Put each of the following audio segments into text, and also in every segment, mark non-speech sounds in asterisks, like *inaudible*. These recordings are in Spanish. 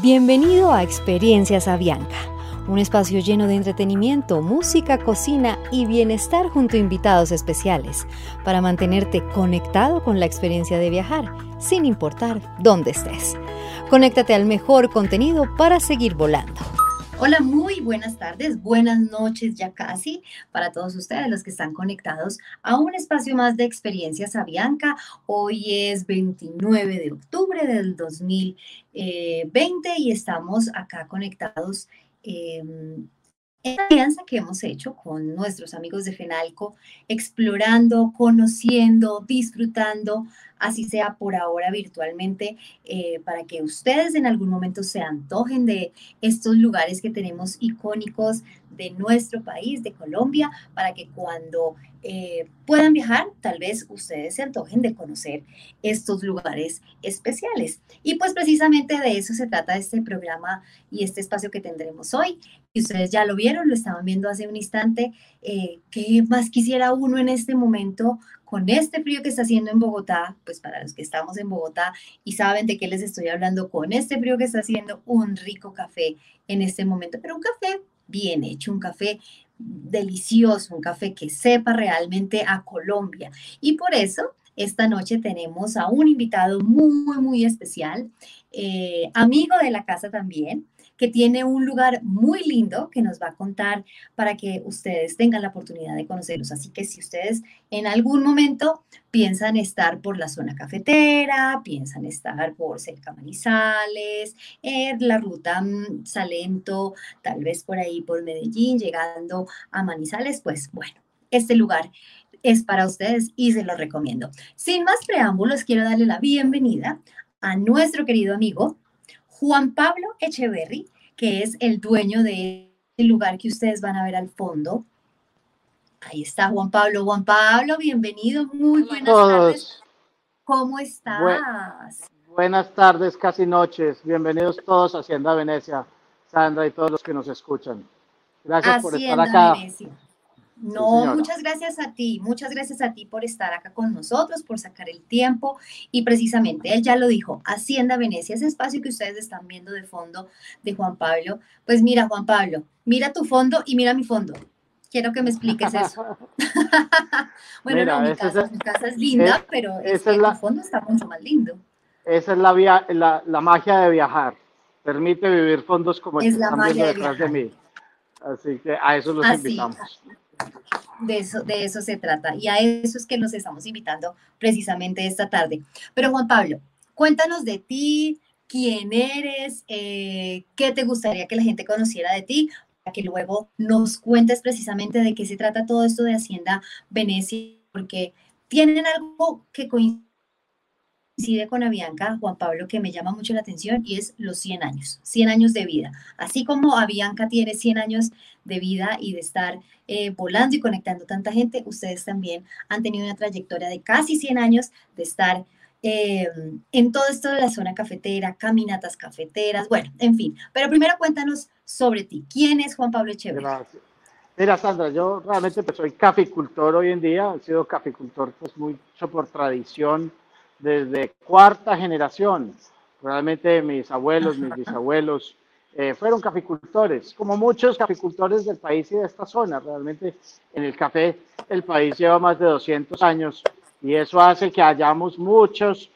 Bienvenido a Experiencias Avianca, un espacio lleno de entretenimiento, música, cocina y bienestar junto a invitados especiales para mantenerte conectado con la experiencia de viajar, sin importar dónde estés. Conéctate al mejor contenido para seguir volando. Hola, muy buenas tardes, buenas noches ya casi para todos ustedes los que están conectados a un espacio más de experiencias Avianca. Hoy es 29 de octubre del 2020 y estamos acá conectados em, en la alianza que hemos hecho con nuestros amigos de Fenalco, explorando, conociendo, disfrutando así sea por ahora virtualmente, eh, para que ustedes en algún momento se antojen de estos lugares que tenemos icónicos de nuestro país, de Colombia, para que cuando eh, puedan viajar, tal vez ustedes se antojen de conocer estos lugares especiales. Y pues precisamente de eso se trata este programa y este espacio que tendremos hoy. Y ustedes ya lo vieron, lo estaban viendo hace un instante. Eh, ¿Qué más quisiera uno en este momento con este frío que está haciendo en Bogotá, pues para los que estamos en Bogotá y saben de qué les estoy hablando, con este frío que está haciendo, un rico café en este momento, pero un café bien hecho, un café delicioso, un café que sepa realmente a Colombia. Y por eso esta noche tenemos a un invitado muy, muy especial, eh, amigo de la casa también, que tiene un lugar muy lindo que nos va a contar para que ustedes tengan la oportunidad de conocerlos. Así que si ustedes en algún momento piensan estar por la zona cafetera, piensan estar por cerca Manizales, en la ruta mm, Salento, tal vez por ahí por Medellín, llegando a Manizales, pues bueno, este lugar es para ustedes y se lo recomiendo. Sin más preámbulos, quiero darle la bienvenida a nuestro querido amigo Juan Pablo Echeverry, que es el dueño del lugar que ustedes van a ver al fondo. Ahí está Juan Pablo. Juan Pablo, bienvenido. Muy buenas tardes. ¿Cómo estás? buenas tardes, casi noches. Bienvenidos todos a Hacienda Venecia, Sandra y todos los que nos escuchan. Gracias por estar acá. Venecia. No, muchas gracias a ti, muchas gracias a ti por estar acá con nosotros, por sacar el tiempo y precisamente él ya lo dijo, Hacienda Venecia, ese espacio que ustedes están viendo de fondo de Juan Pablo, pues mira Juan Pablo, mira tu fondo y mira mi fondo. Quiero que me expliques eso. *laughs* *laughs* bueno, no, mi casa, es, linda, pero es que la, fondo está mucho más lindo. Esa es la, la, magia de viajar. Permite vivir fondos como el que están viendo detrás de mí. Así que a eso los invitamos. De eso, de eso se trata y a eso es que nos estamos invitando precisamente esta tarde. Pero Juan Pablo, cuéntanos de ti, quién eres, eh, qué te gustaría que la gente conociera de ti, para que luego nos cuentes precisamente de qué se trata todo esto de Hacienda Venecia, porque tienen algo que coincide coincide con Avianca, Juan Pablo, que me llama mucho la atención y es los 100 años, 100 años de vida. Así como Avianca tiene 100 años de vida y de estar eh, volando y conectando tanta gente, ustedes también han tenido una trayectoria de casi 100 años de estar eh, en todo esto de la zona cafetera, caminatas cafeteras, bueno, en fin. Pero primero cuéntanos sobre ti. ¿Quién es Juan Pablo Echeverri? Gracias. Mira, Sandra, yo realmente pues, soy caficultor hoy en día, he sido caficultor pues mucho por tradición, desde cuarta generación. Realmente mis abuelos, mis bisabuelos eh, fueron caficultores, como muchos caficultores del país y de esta zona. Realmente en el café el país lleva más de 200 años y eso hace que hayamos muchos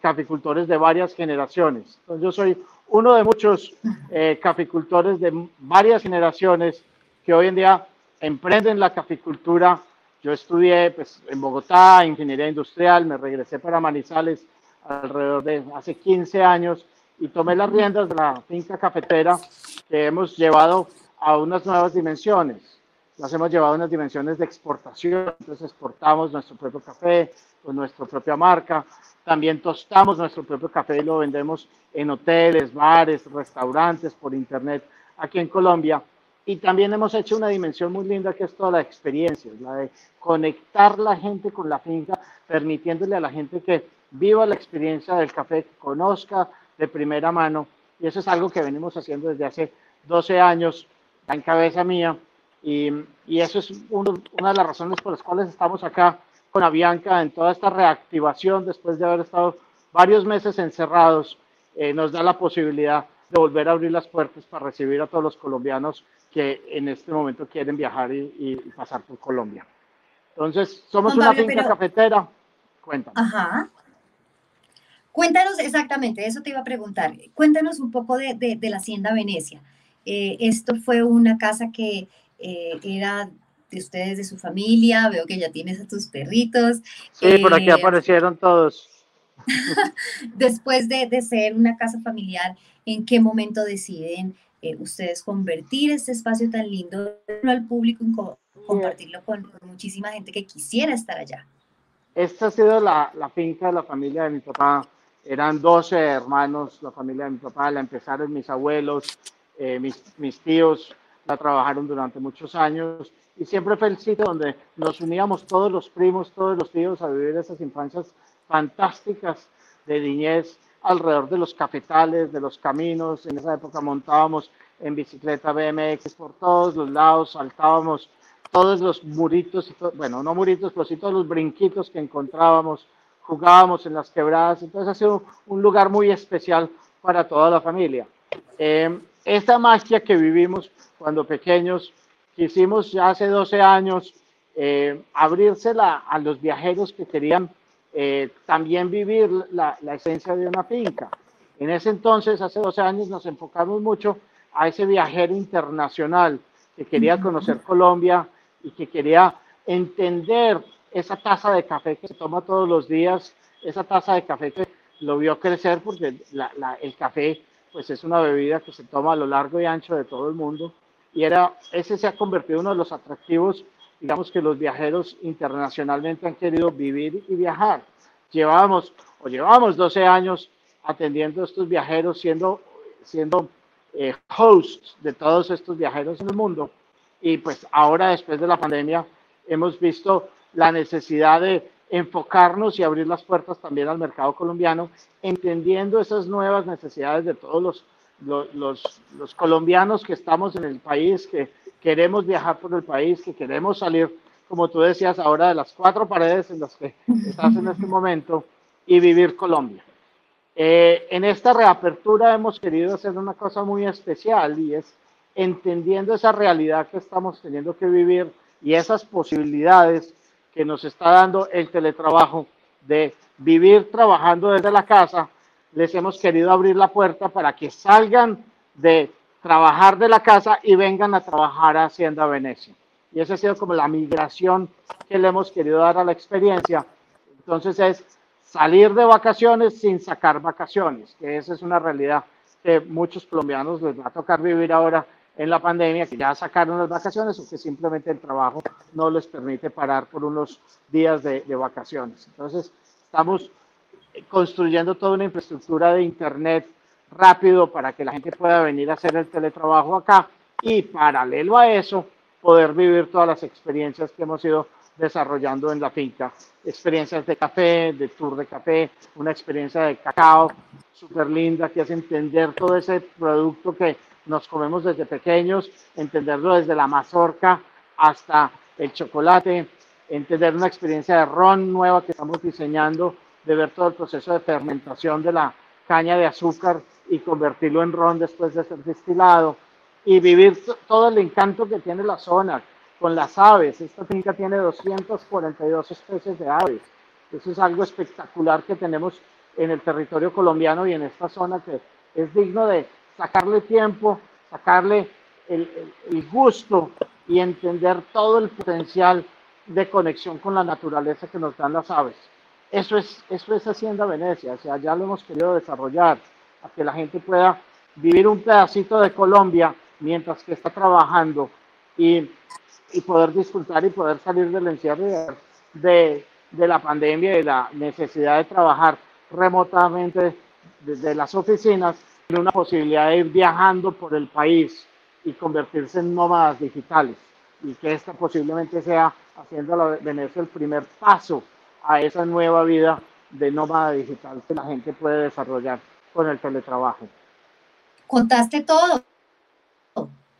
caficultores de varias generaciones. Yo soy uno de muchos eh, caficultores de varias generaciones que hoy en día emprenden la caficultura yo estudié pues, en Bogotá, ingeniería industrial, me regresé para Manizales alrededor de hace 15 años y tomé las riendas de la finca cafetera que hemos llevado a unas nuevas dimensiones. Las hemos llevado a unas dimensiones de exportación, entonces exportamos nuestro propio café con nuestra propia marca, también tostamos nuestro propio café y lo vendemos en hoteles, bares, restaurantes, por internet aquí en Colombia y también hemos hecho una dimensión muy linda que es toda la experiencia, la de conectar la gente con la finca, permitiéndole a la gente que viva la experiencia del café, que conozca de primera mano. Y eso es algo que venimos haciendo desde hace 12 años, en cabeza mía. Y, y eso es una de las razones por las cuales estamos acá con Avianca en toda esta reactivación después de haber estado varios meses encerrados. Eh, nos da la posibilidad de volver a abrir las puertas para recibir a todos los colombianos que en este momento quieren viajar y, pasar por Colombia. Entonces, somos una finca cafetera. Cuéntanos. Ajá. Cuéntanos exactamente, eso te iba a preguntar. Cuéntanos un poco de, de, la Hacienda Venecia. Eh, esto fue una casa que eh, era de ustedes, de su familia. Veo que ya tienes a tus perritos. Sí, por aquí eh, aparecieron todos. *laughs* Después de, de, ser una casa familiar, ¿en qué momento deciden ustedes convertir este espacio tan lindo al público y compartirlo con, muchísima gente que quisiera estar allá? Esta ha sido la, la finca de la familia de mi papá. Eran 12 hermanos, la familia de mi papá, la empezaron mis abuelos, eh, mis, mis, tíos, la trabajaron durante muchos años. Y siempre fue el sitio donde nos uníamos todos los primos, todos los tíos a vivir esas infancias fantásticas de niñez alrededor de los cafetales, de los caminos. En esa época montábamos en bicicleta BMX por todos los lados, saltábamos todos los muritos, bueno, no muritos, pero sí todos los brinquitos que encontrábamos jugábamos en las quebradas, entonces ha sido un lugar muy especial para toda la familia. Eh, esta magia que vivimos cuando pequeños, quisimos ya hace 12 años eh, abrírsela a los viajeros que querían eh, también vivir la, la, esencia de una finca. En ese entonces, hace 12 años, nos enfocamos mucho a ese viajero internacional que quería conocer Colombia y que quería entender esa taza de café que se toma todos los días, esa taza de café que lo vio crecer porque el café pues es una bebida que se toma a lo largo y ancho de todo el mundo y era, ese se ha convertido en uno de los atractivos, digamos que los viajeros internacionalmente han querido vivir y viajar. Llevábamos o llevamos 12 años atendiendo a estos viajeros, siendo, siendo eh, hosts de todos estos viajeros en el mundo y pues ahora después de la pandemia hemos visto la necesidad de enfocarnos y abrir las puertas también al mercado colombiano, entendiendo esas nuevas necesidades de todos los, los, los, colombianos que estamos en el país, que queremos viajar por el país, que queremos salir, como tú decías ahora, de las cuatro paredes en las que estás en este momento y vivir Colombia. Eh, en esta reapertura hemos querido hacer una cosa muy especial y es entendiendo esa realidad que estamos teniendo que vivir y esas posibilidades que nos está dando el teletrabajo de vivir trabajando desde la casa, les hemos querido abrir la puerta para que salgan de trabajar de la casa y vengan a trabajar a Hacienda Venecia. Y esa ha sido como la migración que le hemos querido dar a la experiencia. Entonces es salir de vacaciones sin sacar vacaciones, que esa es una realidad que muchos colombianos les va a tocar vivir ahora en la pandemia, que ya sacaron las vacaciones o que simplemente el trabajo no les permite parar por unos días de, vacaciones. Entonces, estamos construyendo toda una infraestructura de Internet rápido para que la gente pueda venir a hacer el teletrabajo acá y paralelo a eso, poder vivir todas las experiencias que hemos ido desarrollando en la finca. Experiencias de café, de tour de café, una experiencia de cacao súper linda que hace entender todo ese producto que nos comemos desde pequeños, entenderlo desde la mazorca hasta el chocolate, entender una experiencia de ron nueva que estamos diseñando, de ver todo el proceso de fermentación de la caña de azúcar y convertirlo en ron después de ser destilado y vivir todo el encanto que tiene la zona con las aves. Esta finca tiene 242 especies de aves. Eso es algo espectacular que tenemos en el territorio colombiano y en esta zona que es digno de sacarle tiempo, sacarle el, gusto y entender todo el potencial de conexión con la naturaleza que nos dan las aves. Eso es, eso es Hacienda Venecia, o sea, ya lo hemos querido desarrollar, a que la gente pueda vivir un pedacito de Colombia mientras que está trabajando y, y poder disfrutar y poder salir del encierro de, de la pandemia y la necesidad de trabajar remotamente desde las oficinas una posibilidad de ir viajando por el país y convertirse en nómadas digitales y que esta posiblemente sea haciendo la Venecia el primer paso a esa nueva vida de nómada digital que la gente puede desarrollar con el teletrabajo. Contaste todo.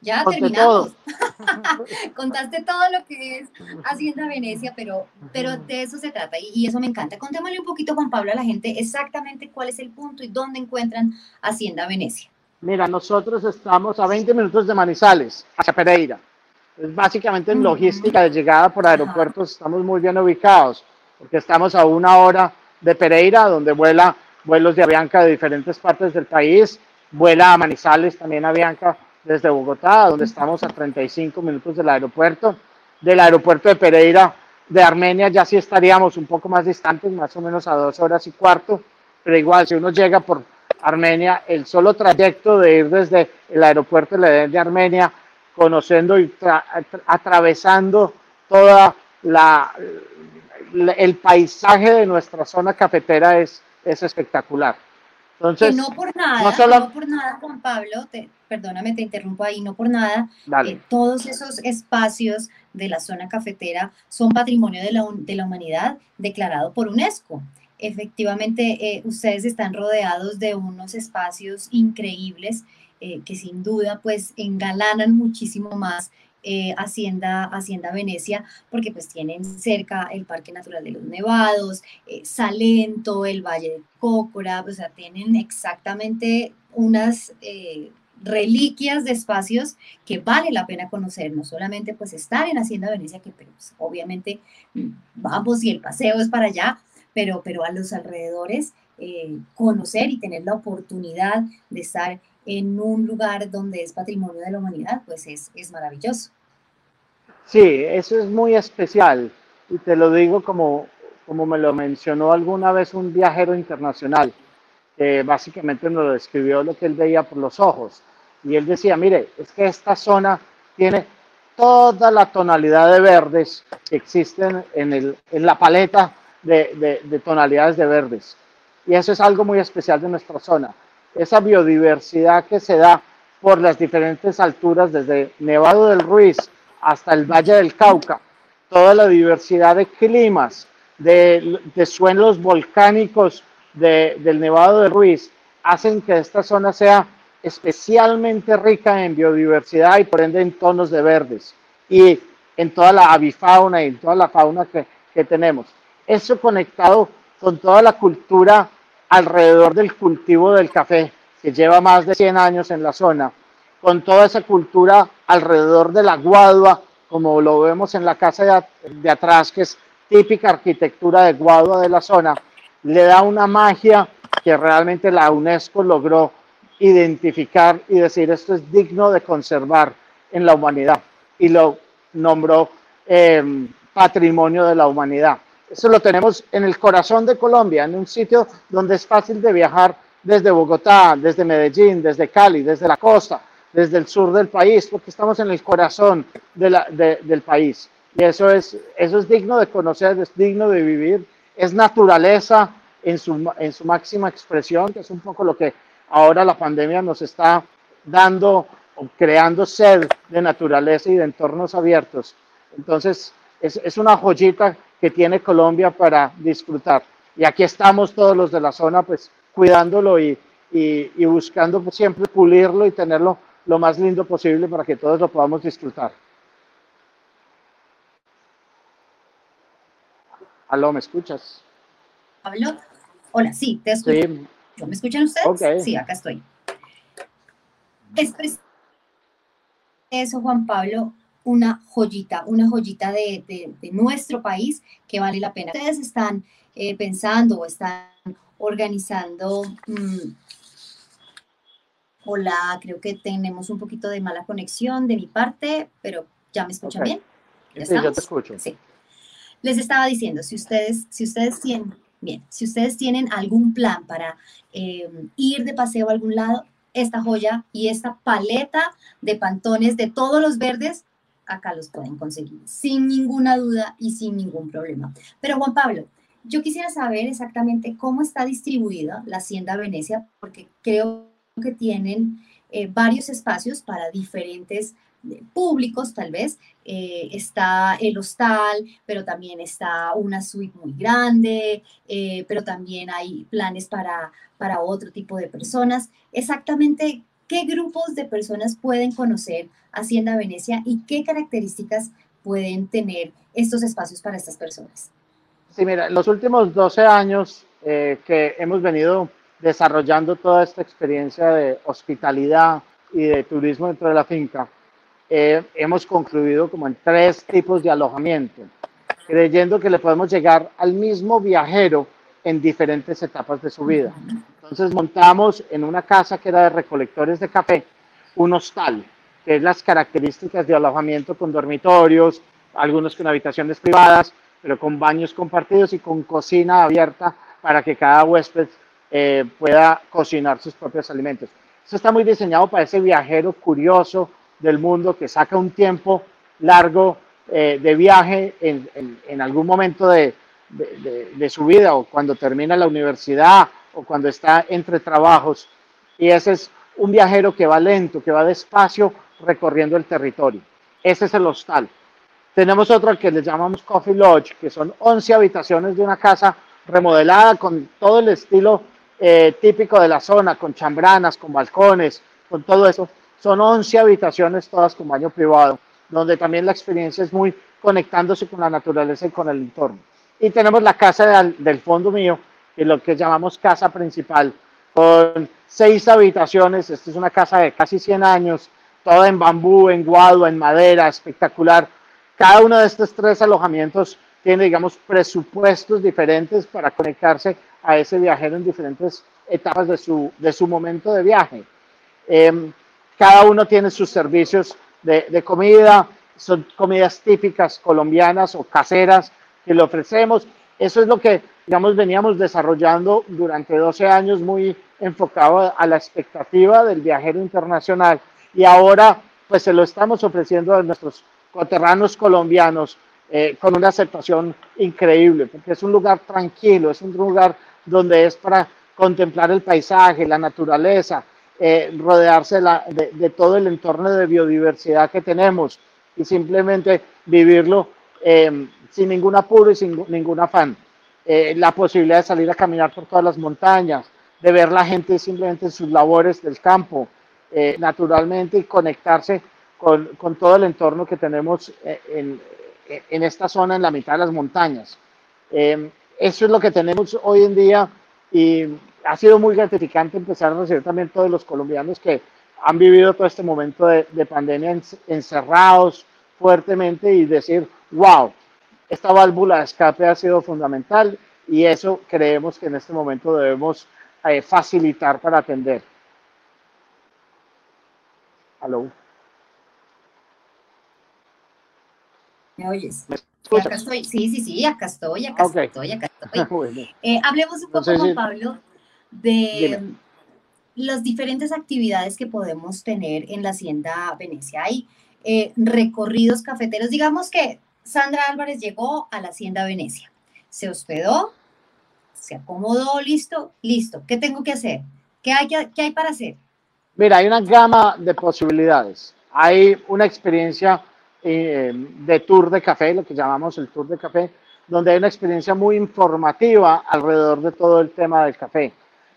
Ya terminamos. *laughs* Contaste todo lo que es Hacienda Venecia, pero, pero de eso se trata y, eso me encanta. Contémosle un poquito, Juan Pablo, a la gente exactamente cuál es el punto y dónde encuentran Hacienda Venecia. Mira, nosotros estamos a 20 minutos de Manizales, hacia Pereira. Es básicamente en logística de llegada por aeropuertos estamos muy bien ubicados, porque estamos a una hora de Pereira, donde vuela vuelos de Avianca de diferentes partes del país, vuela a Manizales también Avianca desde Bogotá, donde estamos a 35 minutos del aeropuerto. Del aeropuerto de Pereira, de Armenia, ya sí estaríamos un poco más distantes, más o menos a dos horas y cuarto, pero igual, si uno llega por Armenia, el solo trayecto de ir desde el aeropuerto de Armenia, conociendo y atravesando toda la, el paisaje de nuestra zona cafetera es, es espectacular. Entonces, no por nada, no, por nada, Juan Pablo, perdóname, te interrumpo ahí, no por nada, eh, todos esos espacios de la zona cafetera son patrimonio de la, de la humanidad declarado por UNESCO. Efectivamente, eh, ustedes están rodeados de unos espacios increíbles eh, que sin duda pues engalanan muchísimo más eh, Hacienda, Hacienda Venecia, porque pues tienen cerca el Parque Natural de los Nevados, eh, Salento, el Valle de Cócora, o sea, tienen exactamente unas eh, reliquias de espacios que vale la pena conocer, no solamente pues estar en Hacienda Venecia, que pues, obviamente mm, vamos y el paseo es para allá, pero, pero a los alrededores conocer y tener la oportunidad de estar en un lugar donde es patrimonio de la humanidad, pues es, es maravilloso. Sí, eso es muy especial y te lo digo como, como me lo mencionó alguna vez un viajero internacional, que básicamente nos lo describió lo que él veía por los ojos. Y él decía, mire, es que esta zona tiene toda la tonalidad de verdes que existen en, el, en la paleta de, de, de tonalidades de verdes. Y eso es algo muy especial de nuestra zona esa biodiversidad que se da por las diferentes alturas, desde Nevado del Ruiz hasta el Valle del Cauca, toda la diversidad de climas, de, suelos volcánicos del Nevado del Ruiz, hacen que esta zona sea especialmente rica en biodiversidad y por ende en tonos de verdes y en toda la avifauna y en toda la fauna que, que tenemos. Eso conectado con toda la cultura alrededor del cultivo del café, que lleva más de 100 años en la zona, con toda esa cultura alrededor de la guadua, como lo vemos en la casa de, atrás, que es típica arquitectura de guadua de la zona, le da una magia que realmente la UNESCO logró identificar y decir esto es digno de conservar en la humanidad y lo nombró eh, patrimonio de la humanidad. Eso lo tenemos en el corazón de Colombia, en un sitio donde es fácil de viajar desde Bogotá, desde Medellín, desde Cali, desde la costa, desde el sur del país, porque estamos en el corazón del país. Y eso es, eso es digno de conocer, es digno de vivir, es naturaleza en su, en su máxima expresión, que es un poco lo que ahora la pandemia nos está dando o creando sed de naturaleza y de entornos abiertos. Entonces, es, es una joyita que tiene Colombia para disfrutar. Y aquí estamos todos los de la zona, pues cuidándolo y, y, buscando siempre pulirlo y tenerlo lo más lindo posible para que todos lo podamos disfrutar. Aló, ¿me escuchas? Pablo, hola, sí, te escucho. ¿Me escuchan ustedes? Sí, acá estoy. Es eso, Juan Pablo, una joyita, una joyita de, nuestro país que vale la pena. Ustedes están eh, pensando o están organizando. Mm, hola, creo que tenemos un poquito de mala conexión de mi parte, pero ¿ya me escuchan bien? ¿Ya sí, te escucho. Sí. Les estaba diciendo, si ustedes, si ustedes tienen, bien, si ustedes tienen algún plan para eh, ir de paseo a algún lado, esta joya y esta paleta de pantones de todos los verdes acá los pueden conseguir sin ninguna duda y sin ningún problema. Pero Juan Pablo, yo quisiera saber exactamente cómo está distribuida la Hacienda Venecia, porque creo que tienen eh, varios espacios para diferentes eh, públicos tal vez. Eh, está el hostal, pero también está una suite muy grande, pero también hay planes para, para otro tipo de personas. Exactamente, ¿qué grupos de personas pueden conocer Hacienda Venecia y qué características pueden tener estos espacios para estas personas? Sí, mira, los últimos 12 años eh, que hemos venido desarrollando toda esta experiencia de hospitalidad y de turismo dentro de la finca, eh, hemos concluido como en tres tipos de alojamiento, creyendo que le podemos llegar al mismo viajero en diferentes etapas de su vida. Entonces montamos en una casa que era de recolectores de café un hostal, que es las características de alojamiento con dormitorios, algunos con habitaciones privadas, pero con baños compartidos y con cocina abierta para que cada huésped eh, pueda cocinar sus propios alimentos. Eso está muy diseñado para ese viajero curioso del mundo que saca un tiempo largo eh, de viaje en, en, algún momento de, de, su vida o cuando termina la universidad o cuando está entre trabajos. Y ese es un viajero que va lento, que va despacio recorriendo el territorio. Ese es el hostal. Tenemos otro que le llamamos Coffee Lodge, que son 11 habitaciones de una casa remodelada con todo el estilo eh, típico de la zona, con chambranas, con balcones, con todo eso. Son 11 habitaciones todas con baño privado, donde también la experiencia es muy conectándose con la naturaleza y con el entorno. Y tenemos la casa del fondo mío, es lo que llamamos casa principal, con seis habitaciones. Esta es una casa de casi 100 años, toda en bambú, en guado, en madera, espectacular cada uno de estos tres alojamientos tiene, digamos, presupuestos diferentes para conectarse a ese viajero en diferentes etapas de su, de su momento de viaje. Em, cada uno tiene sus servicios de, comida, son comidas típicas colombianas o caseras que le ofrecemos. Eso es lo que, digamos, veníamos desarrollando durante 12 años, muy enfocado a la expectativa del viajero internacional. Y ahora, pues se lo estamos ofreciendo a nuestros coterranos colombianos eh, con una aceptación increíble, porque es un lugar tranquilo, es un lugar donde es para contemplar el paisaje, la naturaleza, eh, rodearse de, todo el entorno de biodiversidad que tenemos y simplemente vivirlo em, sin ningún apuro y sin ningún afán. Eh, la posibilidad de salir a caminar por todas las montañas, de ver la gente simplemente en sus labores del campo, naturalmente y conectarse con, con todo el entorno que tenemos eh, en, en, esta zona, en la mitad de las montañas. Eh, eso es lo que tenemos hoy en día y ha sido muy gratificante empezar a recibir también todos los colombianos que han vivido todo este momento de, de pandemia encerrados fuertemente y decir, wow, esta válvula de escape ha sido fundamental y eso creemos que en este momento debemos eh, facilitar para atender. Aló. ¿Me oyes? acá estoy. Sí, sí, sí, acá estoy, acá estoy, acá estoy. *laughs* Eh, hablemos un poco, Juan Pablo, de las diferentes actividades que podemos tener en la Hacienda Venecia. Hay eh, recorridos cafeteros. Digamos que Sandra Álvarez llegó a la Hacienda Venecia, se hospedó, se acomodó, listo, listo. ¿Qué tengo que hacer? ¿Qué hay, qué hay para hacer? Mira, hay una gama de posibilidades. Hay una experiencia eh, de tour de café, lo que llamamos el tour de café, donde hay una experiencia muy informativa alrededor de todo el tema del café,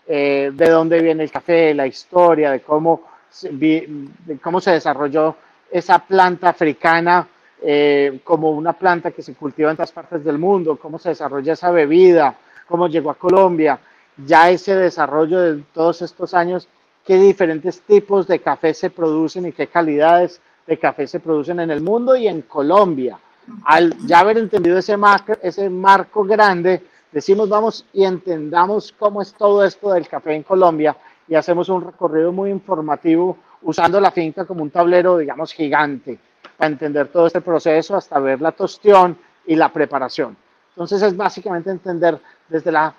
eh, de dónde viene el café, la historia, de cómo, de cómo se desarrolló esa planta africana eh, como una planta que se cultiva en todas partes del mundo, cómo se desarrolla esa bebida, cómo llegó a Colombia, ya ese desarrollo de todos estos años, qué diferentes tipos de café se producen y qué calidades de café se producen en el mundo y en Colombia. Al ya haber entendido ese marco, ese marco grande, decimos vamos y entendamos cómo es todo esto del café en Colombia y hacemos un recorrido muy informativo usando la finca como un tablero, digamos, gigante para entender todo este proceso hasta ver la tostión y la preparación. Entonces es básicamente entender desde la,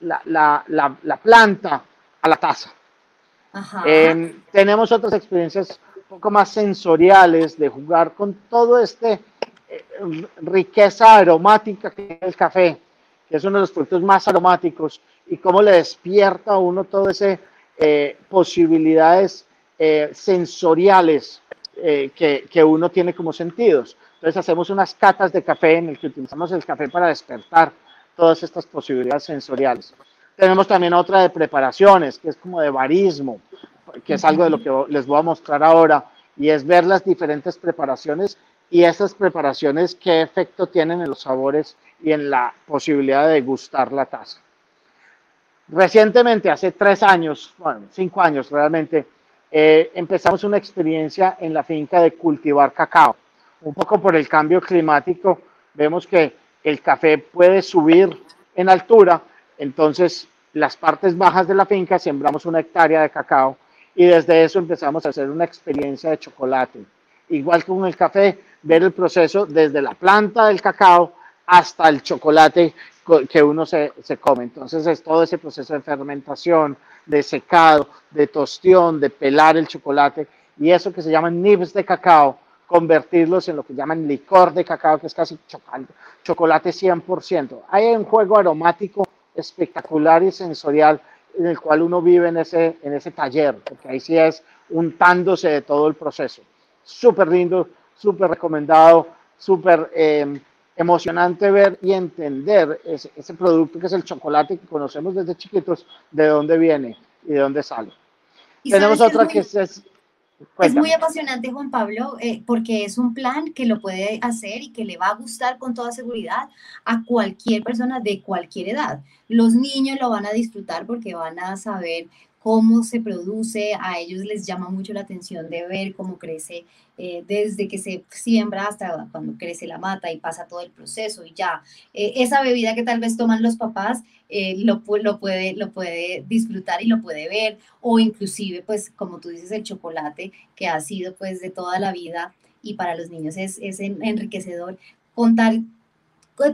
la, la, la, planta a la taza. Eh, tenemos otras experiencias poco más sensoriales, de jugar con todo este eh, riqueza aromática que es el café, que es uno de los productos más aromáticos, y cómo le despierta a uno todas esas eh, posibilidades eh, que, uno tiene como sentidos. Entonces hacemos unas catas de café en el que utilizamos el café para despertar todas estas posibilidades sensoriales. Tenemos también otra de preparaciones, que es como de barismo, que es algo de lo que les voy a mostrar ahora, y es ver las diferentes preparaciones y esas preparaciones qué efecto tienen en los sabores y en la posibilidad de gustar la taza. Recientemente, hace tres años, cinco años realmente, eh, empezamos una experiencia en la finca de cultivar cacao. Un poco por el cambio climático, vemos que el café puede subir en altura, entonces las partes bajas de la finca sembramos una hectárea de cacao y desde eso empezamos a hacer una experiencia de chocolate. Igual con el café, ver el proceso desde la planta del cacao hasta el chocolate que uno se, se, come. Entonces es todo ese proceso de fermentación, de secado, de tostión, de pelar el chocolate y eso que se llaman nibs de cacao, convertirlos en lo que llaman licor de cacao, que es casi chocolate 100%. Hay un juego aromático espectacular y sensorial en el cual uno vive en ese, en ese taller, porque ahí sí es untándose de todo el proceso. Súper lindo, súper recomendado, súper eh, emocionante ver y entender ese, ese, producto que es el chocolate que conocemos desde chiquitos, de dónde viene y de dónde sale. Tenemos otra que es... es, es muy apasionante, Juan Pablo, eh, porque es un plan que lo puede hacer y que le va a gustar con toda seguridad a cualquier persona de cualquier edad. Los niños lo van a disfrutar porque van a saber cómo se produce, a ellos les llama mucho la atención de ver cómo crece eh, desde que se siembra hasta cuando crece la mata y pasa todo el proceso y ya eh, esa bebida que tal vez toman los papás eh, lo, lo, puede, lo puede disfrutar y lo puede ver o inclusive pues como tú dices el chocolate que ha sido pues de toda la vida y para los niños es, es enriquecedor contar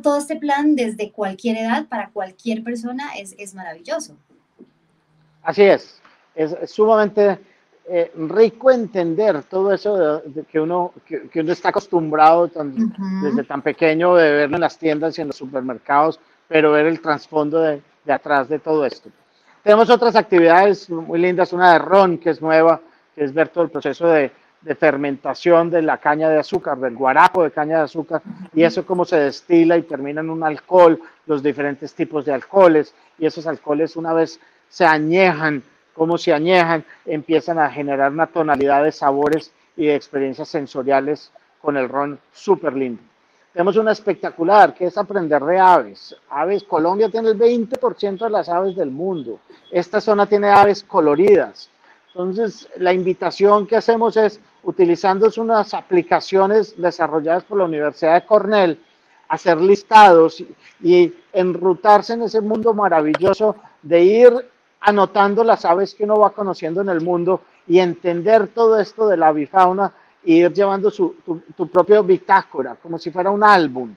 todo este plan desde cualquier edad para cualquier persona es, es maravilloso. Así es, es, sumamente eh, rico entender todo eso de, que, uno, que, uno está acostumbrado desde tan pequeño de verlo en las tiendas y en los supermercados, pero ver el trasfondo de, de, atrás de todo esto. Tenemos otras actividades muy lindas, una de ron que es nueva, que es ver todo el proceso de, de fermentación de la caña de azúcar, del guarapo de caña de azúcar, y eso cómo se destila y termina en un alcohol, los diferentes tipos de alcoholes, y esos alcoholes una vez se añejan, como se añejan, empiezan a generar una tonalidad de sabores y de experiencias sensoriales con el ron súper lindo. Tenemos una espectacular que es aprender de aves. Aves, Colombia tiene el 20% de las aves del mundo. Esta zona tiene aves coloridas. Entonces, la invitación que hacemos es, utilizando unas aplicaciones desarrolladas por la Universidad de Cornell, hacer listados y enrutarse en ese mundo maravilloso de ir anotando las aves que uno va conociendo en el mundo y entender todo esto de la avifauna ir llevando su, tu, propio bitácora, como si fuera un álbum.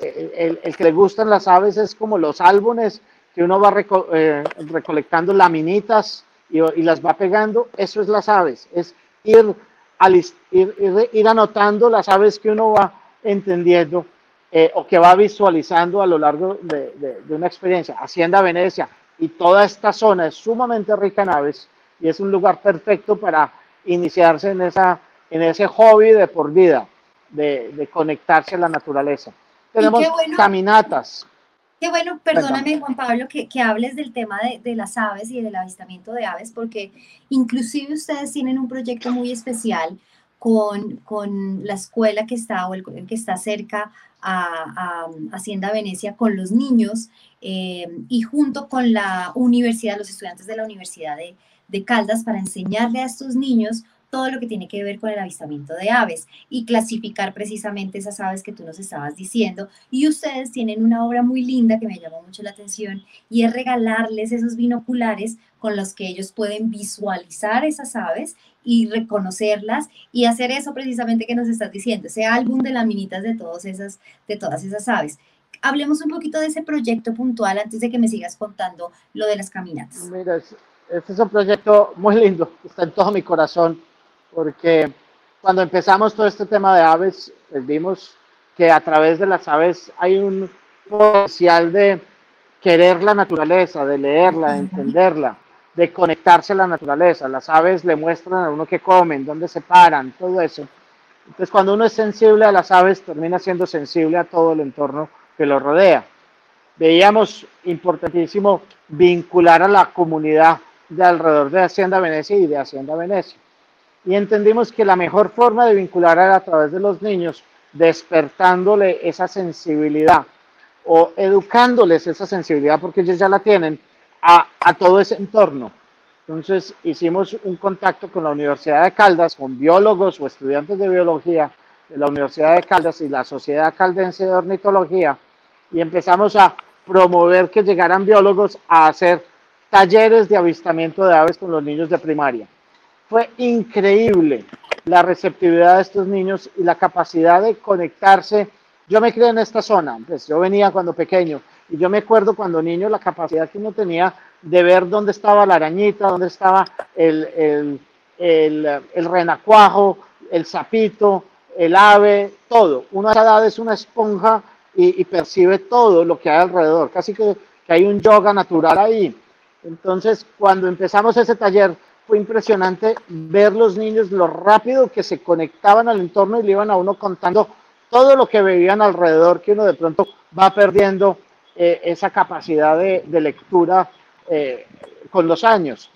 Eh, el, que le gustan las aves es como los álbumes que uno va eh, recolectando laminitas y, y, las va pegando, eso es las aves, es ir, ir, ir, anotando las aves que uno va entendiendo eh, o que va visualizando a lo largo de, de, de una experiencia. Hacienda Venecia, y toda esta zona es sumamente rica en aves y es un lugar perfecto para iniciarse en, esa, en ese hobby de por vida, de, de conectarse a la naturaleza. Tenemos caminatas. Qué bueno, perdóname Juan Pablo, que, que hables del tema de, de, las aves y del avistamiento de aves, porque inclusive ustedes tienen un proyecto muy especial con, con la escuela que está o el que está cerca a, Hacienda Venecia con los niños eh, y junto con la universidad, los estudiantes de la Universidad de, de Caldas para enseñarle a estos niños todo lo que tiene que ver con el avistamiento de aves y clasificar precisamente esas aves que tú nos estabas diciendo. Y ustedes tienen una obra muy linda que me llamó mucho la atención y es regalarles esos binoculares con los que ellos pueden visualizar esas aves y reconocerlas y hacer eso precisamente que nos estás diciendo, ese álbum de laminitas de, todas esas, de todas esas aves. Hablemos un poquito de ese proyecto puntual antes de que me sigas contando lo de las caminatas. Mira, este es un proyecto muy lindo, está en todo mi corazón porque cuando empezamos todo este tema de aves, pues vimos que a través de las aves hay un potencial de querer la naturaleza, de leerla, de entenderla, de conectarse a la naturaleza. Las aves le muestran a uno qué comen, dónde se paran, todo eso. Entonces, cuando uno es sensible a las aves, termina siendo sensible a todo el entorno que lo rodea. Veíamos importantísimo vincular a la comunidad de alrededor de Hacienda Venecia y de Hacienda Venecia y entendimos que la mejor forma de vincular era a través de los niños, despertándole esa sensibilidad o educándoles esa sensibilidad porque ellos ya la tienen a, todo ese entorno. Entonces hicimos un contacto con la Universidad de Caldas, con biólogos o estudiantes de biología de la Universidad de Caldas y la Sociedad Caldense de Ornitología y empezamos a promover que llegaran biólogos a hacer talleres de avistamiento de aves con los niños de primaria. Fue increíble la receptividad de estos niños y la capacidad de conectarse. Yo me crié en esta zona, pues yo venía cuando pequeño y yo me acuerdo cuando niño la capacidad que uno tenía de ver dónde estaba la arañita, dónde estaba el, el, el, el renacuajo, el sapito, el ave, todo. Uno a esa edad es una esponja y, percibe todo lo que hay alrededor, casi que, que hay un yoga natural ahí. Entonces, cuando empezamos ese taller, fue impresionante ver los niños lo rápido que se conectaban al entorno y le iban a uno contando todo lo que veían alrededor, que uno de pronto va perdiendo eh, esa capacidad de, lectura eh, con los años.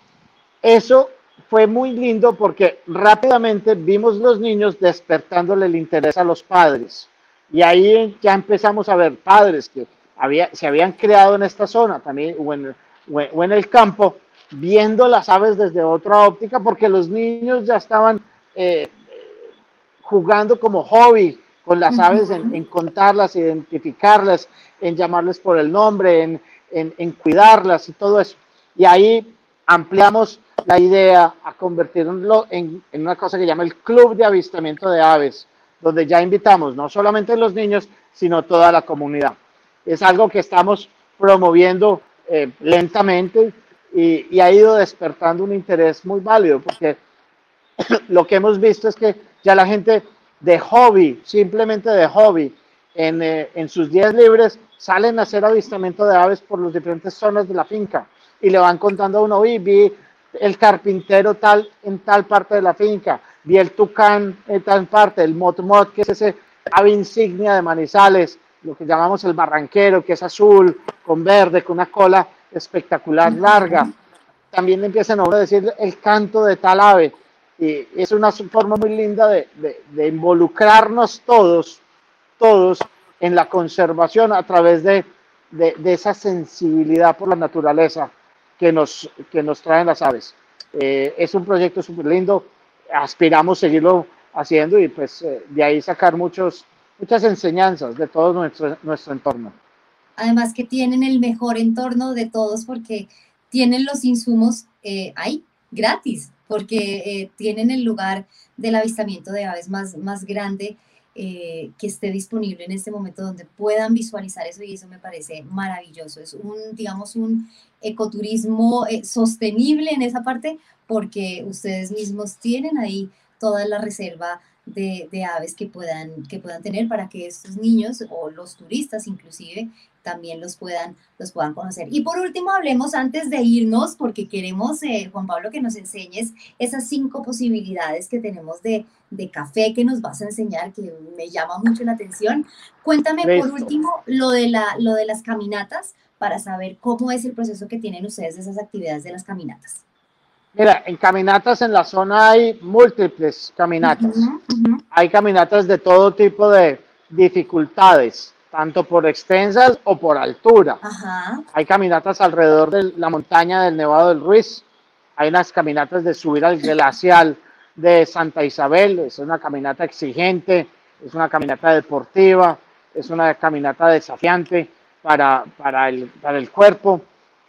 Eso fue muy lindo porque rápidamente vimos los niños despertándole el interés a los padres. Y ahí ya empezamos a ver padres que había, se habían creado en esta zona también o en, o en el campo, viendo las aves desde otra óptica, porque los niños ya estaban eh, jugando como hobby con las aves, en, contarlas, identificarlas, en llamarles por el nombre, en, en, cuidarlas y todo eso. Y ahí ampliamos la idea a convertirlo en, en una cosa que llama el Club de Avistamiento de Aves, donde ya invitamos no solamente los niños, sino toda la comunidad. Es algo que estamos promoviendo eh, lentamente y, ha ido despertando un interés muy válido, porque *coughs* lo que hemos visto es que ya la gente de hobby, simplemente de hobby, en, eh, en sus días libres salen a hacer avistamiento de aves por las diferentes zonas de la finca y le van contando a uno, y vi el carpintero tal en tal parte de la finca, vi el tucán en tal parte, el motmot, que es ese ave insignia de Manizales, lo que llamamos el barranquero, que es azul, con verde, con una cola espectacular, larga. También empiezan a decir el canto de tal ave. Y es una forma muy linda de, involucrarnos todos, todos en la conservación a través de, esa sensibilidad por la naturaleza que nos, que nos traen las aves. Eh, es un proyecto súper lindo, aspiramos seguirlo haciendo y pues eh, de ahí sacar muchos, muchas enseñanzas de todo nuestro, nuestro entorno además que tienen el mejor entorno de todos porque tienen los insumos eh, ahí, gratis, porque eh, tienen el lugar del avistamiento de aves más, más grande eh, que esté disponible en este momento donde puedan visualizar eso y eso me parece maravilloso. Es un, digamos, un ecoturismo sostenible en esa parte porque ustedes mismos tienen ahí toda la reserva de, de, aves que puedan, que puedan tener para que estos niños o los turistas inclusive también los puedan, los puedan conocer. Y por último, hablemos antes de irnos, porque queremos, eh, Juan Pablo, que nos enseñes esas cinco posibilidades que tenemos de, de, café que nos vas a enseñar, que me llama mucho la atención. Cuéntame por último lo de, la, lo de las caminatas, para saber cómo es el proceso que tienen ustedes de esas actividades de las caminatas. Mira, en caminatas en la zona hay múltiples caminatas. Hay caminatas de todo tipo de dificultades tanto por extensas o por altura. Hay caminatas alrededor de la montaña del Nevado del Ruiz. Hay unas caminatas de subir al glacial de Santa Isabel. Es una caminata exigente, es una caminata deportiva, es una caminata desafiante para, para, el, para el cuerpo.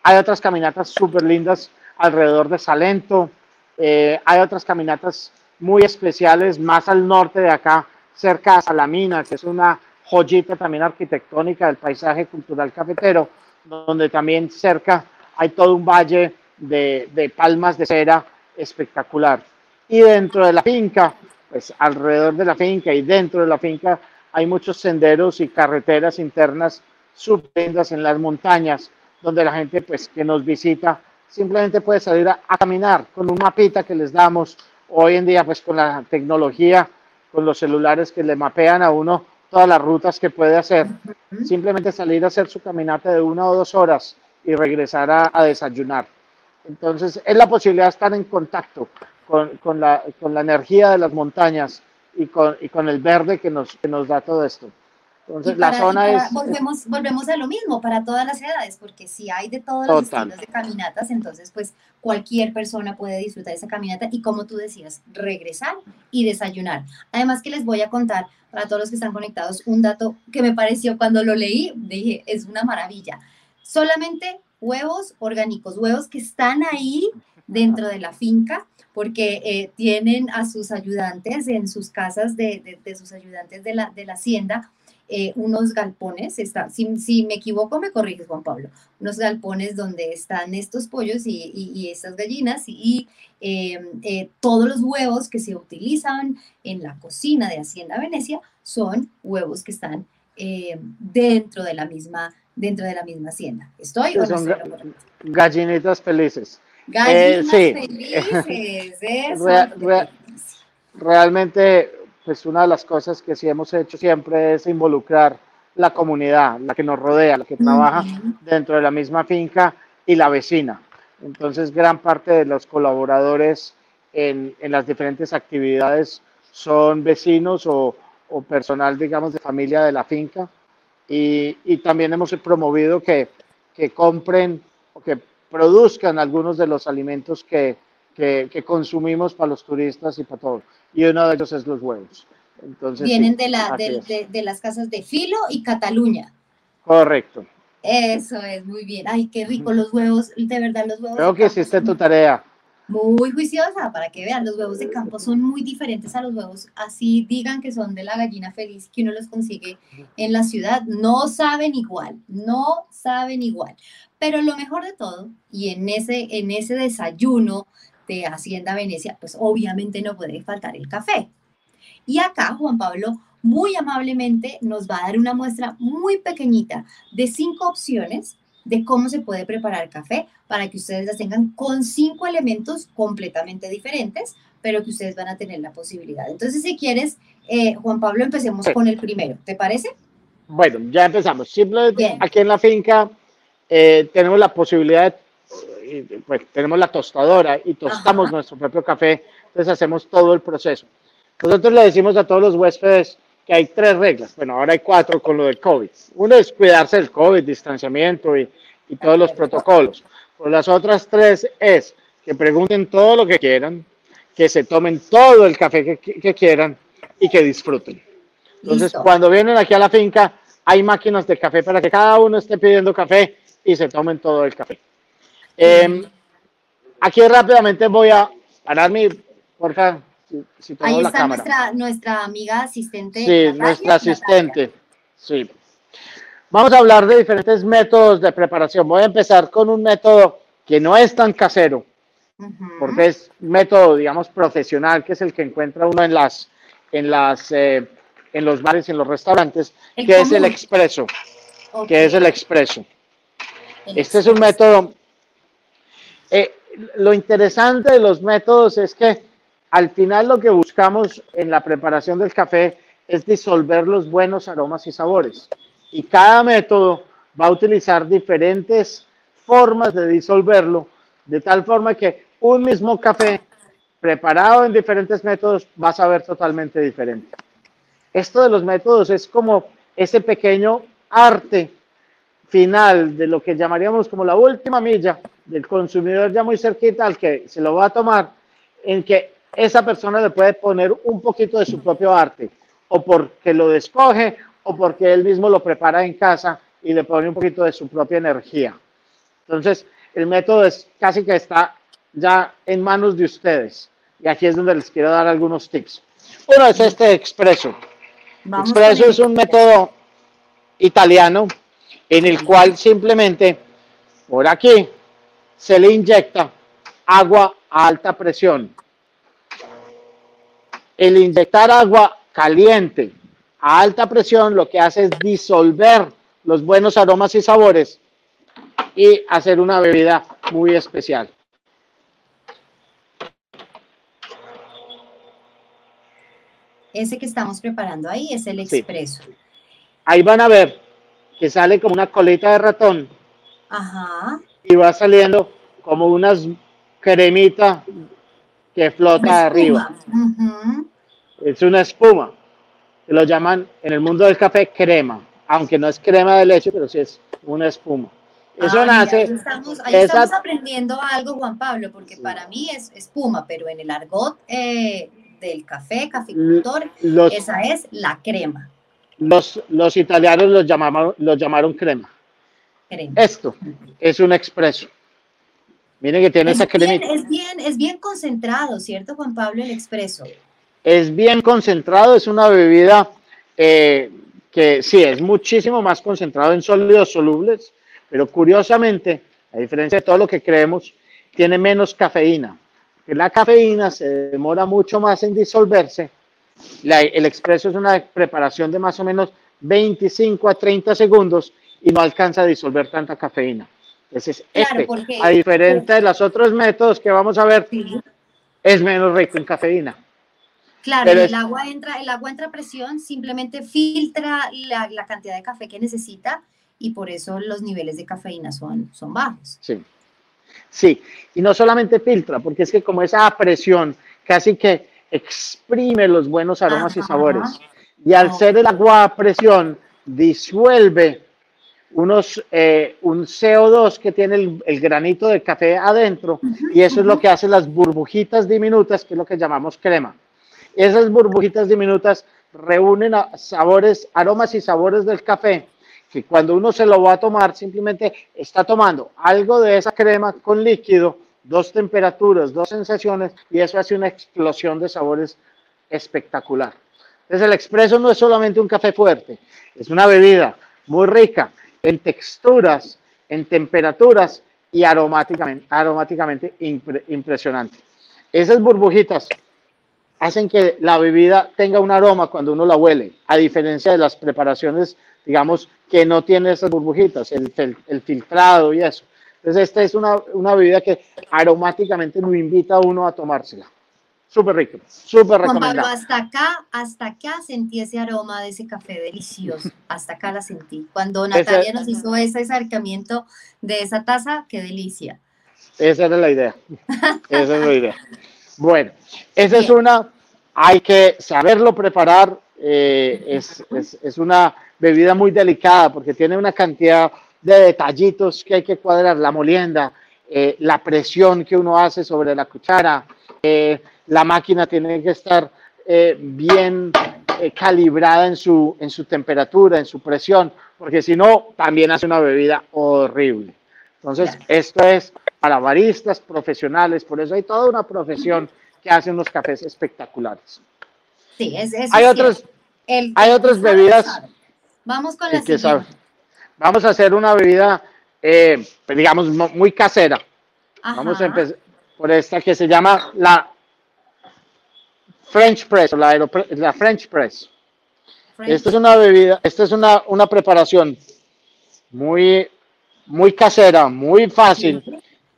Hay otras caminatas súper lindas alrededor de Salento. Eh, hay otras caminatas muy especiales más al norte de acá, cerca de Salamina, que es una joyita también arquitectónica del paisaje cultural cafetero, donde también cerca hay todo un valle de, palmas de cera espectacular. Y dentro de la finca, pues alrededor de la finca y dentro de la finca hay muchos senderos y carreteras internas subtendas en las montañas, donde la gente pues que nos visita simplemente puede salir a, a, caminar con un mapita que les damos. Hoy en día pues con la tecnología, con los celulares que le mapean a uno todas las rutas que puede hacer. Simplemente salir a hacer su caminata de una o dos horas y regresar a, desayunar. Entonces, es la posibilidad de estar en contacto con, con, la, con la, energía de las montañas y con, y con el verde que nos, que nos da todo esto. Entonces, la zona es... Volvemos, volvemos a lo mismo para todas las edades, porque si hay de todos los estilos de caminatas, entonces pues cualquier persona puede disfrutar de esa caminata y como tú decías, regresar y desayunar. Además que les voy a contar para todos los que están conectados un dato que me pareció cuando lo leí, dije, es una maravilla. Solamente huevos orgánicos, huevos que están ahí dentro de la finca, porque eh, tienen a sus ayudantes en sus casas de, de, sus ayudantes de la, de la hacienda, eh, unos galpones, está, si, si, me equivoco me corriges Juan Pablo, unos galpones donde están estos pollos y, y, estas gallinas y em, eh, todos los huevos que se utilizan en la cocina de Hacienda Venecia son huevos que están em, dentro de la misma dentro de la misma hacienda. ¿Estoy o no Gallinitas felices. Gallinas eh, felices, *laughs* eso. realmente pues una de las cosas que sí hemos hecho siempre es involucrar la comunidad, la que nos rodea, la que trabaja dentro de la misma finca y la vecina. Entonces, gran parte de los colaboradores en, en las diferentes actividades son vecinos o, o, personal, digamos, de familia de la finca. Y, y también hemos promovido que, que, compren o que produzcan algunos de los alimentos que, que, que consumimos para los turistas y para todos y uno de ellos es los huevos. Entonces, Vienen de, la, de, las casas de Filo y Cataluña. Correcto. Eso es, muy bien. Ay, qué rico los huevos, de verdad los huevos. Creo que hiciste tu tarea. Muy juiciosa, para que vean, los huevos de campo son muy diferentes a los huevos, así digan que son de la gallina feliz, que uno los consigue en la ciudad, no saben igual, no saben igual. Pero lo mejor de todo, y en ese, en ese desayuno de Hacienda Venecia, pues obviamente no puede faltar el café. Y acá Juan Pablo muy amablemente nos va a dar una muestra muy pequeñita de cinco opciones de cómo se puede preparar café para que ustedes las tengan con cinco elementos completamente diferentes, pero que ustedes van a tener la posibilidad. Entonces, si quieres, eh, Juan Pablo, empecemos con el primero. ¿Te parece? Bueno, ya empezamos. Simplemente aquí en la finca eh, tenemos la posibilidad de pues tenemos la tostadora y tostamos nuestro propio café, entonces hacemos todo el proceso. Nosotros le decimos a todos los huéspedes que hay tres reglas, bueno, ahora hay cuatro con lo del COVID. Uno es cuidarse del COVID, distanciamiento y, y todos los protocolos. Pues las otras tres es que pregunten todo lo que quieran, que se tomen todo el café que, que quieran y que disfruten. Entonces, cuando vienen aquí a la finca, hay máquinas de café para que cada uno esté pidiendo café y se tomen todo el café. Em, aquí rápidamente voy a parar mi, porfa, si, Ahí está Nuestra, nuestra amiga asistente. Sí, nuestra asistente. Sí. Vamos a hablar de diferentes métodos de preparación. Voy a empezar con un método que no es tan casero, porque es un método, digamos, profesional, que es el que encuentra uno en las, en las, eh, en los bares y en los restaurantes, que es el expreso, que es el expreso. este es un método eh, lo interesante de los métodos es que al final lo que buscamos en la preparación del café es disolver los buenos aromas y sabores. Y cada método va a utilizar diferentes formas de disolverlo, de tal forma que un mismo café preparado en diferentes métodos va a saber totalmente diferente. Esto de los métodos es como ese pequeño arte final de lo que llamaríamos como la última milla del consumidor ya muy cerquita al que se lo va a tomar, en que esa persona le puede poner un poquito de su propio arte, o porque lo descoge, o porque él mismo lo prepara en casa y le pone un poquito de su propia energía. Entonces, el método es casi que está ya en manos de ustedes. Y aquí es donde les quiero dar algunos tips. Uno es este expreso. expreso es un método italiano en el cual simplemente por aquí se le inyecta agua a alta presión. El inyectar agua caliente a alta presión lo que hace es disolver los buenos aromas y sabores y hacer una bebida muy especial. Ese que estamos preparando ahí es el expreso. Ahí van a ver que sale como una colita de ratón. Ajá. Y va saliendo como unas cremita que flota arriba. Es una espuma. Lo llaman en el mundo del café crema. aunque no es crema de leche, pero sí es una espuma. Eso nace. Ahí estamos, aprendiendo algo, Juan Pablo, porque para mí es espuma, pero en el argot eh, del café, caficultor, esa es la crema. Los, los italianos los llamaron, los llamaron crema. Esto es un expreso. Miren que tiene esa cremita. es, bien, es bien concentrado, ¿cierto, Juan Pablo, el expreso? Es bien concentrado, es una bebida eh, que sí, es muchísimo más concentrado en sólidos solubles, pero curiosamente, a diferencia de todo lo que creemos, tiene menos cafeína. La cafeína se demora mucho más en disolverse. El expreso es una preparación de más o menos 25 a 30 segundos y no alcanza a disolver tanta cafeína. Ese es este. a diferencia de los otros métodos que vamos a ver, es menos rico en cafeína. Claro, el, agua entra, el agua entra a presión, simplemente filtra la, la, cantidad de café que necesita y por eso los niveles de cafeína son, son bajos. Sí. Sí, y no solamente filtra, porque es que como esa presión casi que exprime los buenos aromas y sabores. Y al ser el agua a presión, disuelve unos, eh, un CO2 que tiene el, granito de café adentro y eso es lo que hace las burbujitas diminutas, que es lo que llamamos crema. Esas burbujitas diminutas reúnen sabores, aromas y sabores del café que cuando uno se lo va a tomar simplemente está tomando algo de esa crema con líquido, dos temperaturas, dos sensaciones y eso hace una explosión de sabores espectacular. Entonces el expreso no es solamente un café fuerte, es una bebida muy rica en texturas, en temperaturas y aromáticamente, impresionante. Esas burbujitas hacen que la bebida tenga un aroma cuando uno la huele, a diferencia de las preparaciones, digamos, que no tiene esas burbujitas, el, el, filtrado y eso. Entonces, esta es una, una, bebida que aromáticamente lo invita a uno a tomársela. Súper rico, súper recomendado. hasta acá, hasta acá sentí ese aroma de ese café delicioso. *laughs* Hasta acá la sentí. Cuando Natalia nos hizo ese acercamiento de esa taza, qué delicia. Esa era la idea. *laughs* Esa es la idea. Bueno, esa es una, hay que saberlo preparar. Eh, es, es, es una bebida muy delicada porque tiene una cantidad de detallitos que hay que cuadrar, la molienda, eh, la presión que uno hace sobre la cuchara, eh, la máquina tiene que estar eh, bien calibrada en su, en su temperatura, en su presión, porque si no, también hace una bebida horrible. Entonces, esto es para baristas profesionales, por eso hay toda una profesión que hace unos cafés espectaculares. Sí, es, hay, otros, hay otras bebidas Vamos con la siguiente. Vamos a hacer una bebida, eh, digamos, muy casera. Vamos a empezar por esta que se llama la French Press, la, la French Press. Esta es una bebida, esta es una, una preparación muy, muy casera, muy fácil.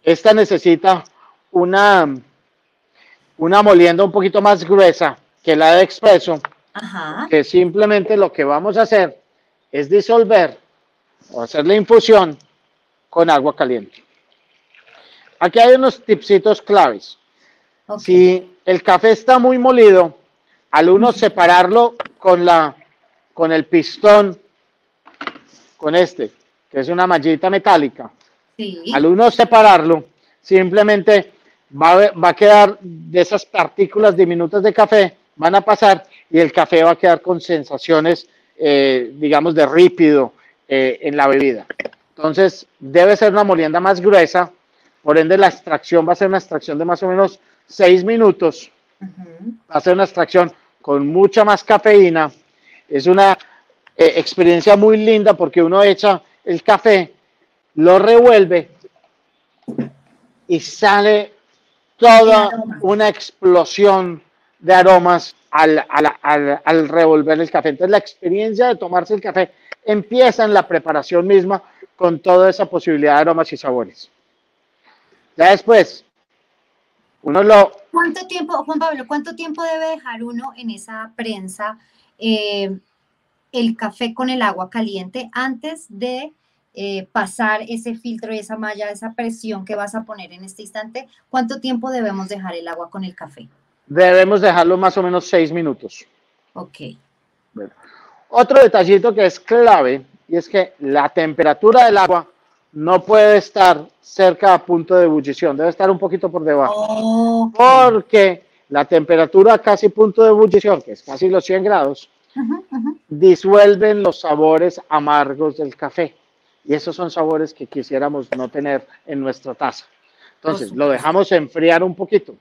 Esta necesita una, una molienda un poquito más gruesa que la de expreso, que simplemente lo que vamos a hacer es disolver o hacer la infusión con agua caliente. Aquí hay unos tipsitos claves. Si el café está muy molido, al uno separarlo con, la, con el pistón, con este, que es una mallita metálica, al uno separarlo, simplemente va, va a quedar de esas partículas diminutas de café, van a pasar y el café va a quedar con sensaciones eh, digamos, de rípido eh, en la bebida. Entonces, debe ser una molienda más gruesa, por ende la extracción va a ser una extracción de más o menos 6 minutos. Va a ser una extracción con mucha más cafeína. Es una eh, experiencia muy linda porque uno echa el café, lo revuelve y sale toda una explosión de aromas al, al, al, revolver el café. Entonces la experiencia de tomarse el café empieza en la preparación misma con toda esa posibilidad de aromas y sabores. Ya después, uno lo... ¿Cuánto tiempo, Juan Pablo, cuánto tiempo debe dejar uno en esa prensa eh, el café con el agua caliente antes de eh, pasar ese filtro y esa malla, esa presión que vas a poner en este instante? ¿Cuánto tiempo debemos dejar el agua con el café? Debemos dejarlo más o menos seis minutos. Ok. Otro detallito que es clave y es que la temperatura del agua no puede estar cerca a punto de ebullición, debe estar un poquito por debajo. Porque la temperatura casi punto de ebullición, que es casi los 100 grados, disuelven los sabores amargos del café. Y esos son sabores que quisiéramos no tener en nuestra taza. Entonces, lo dejamos enfriar un poquito.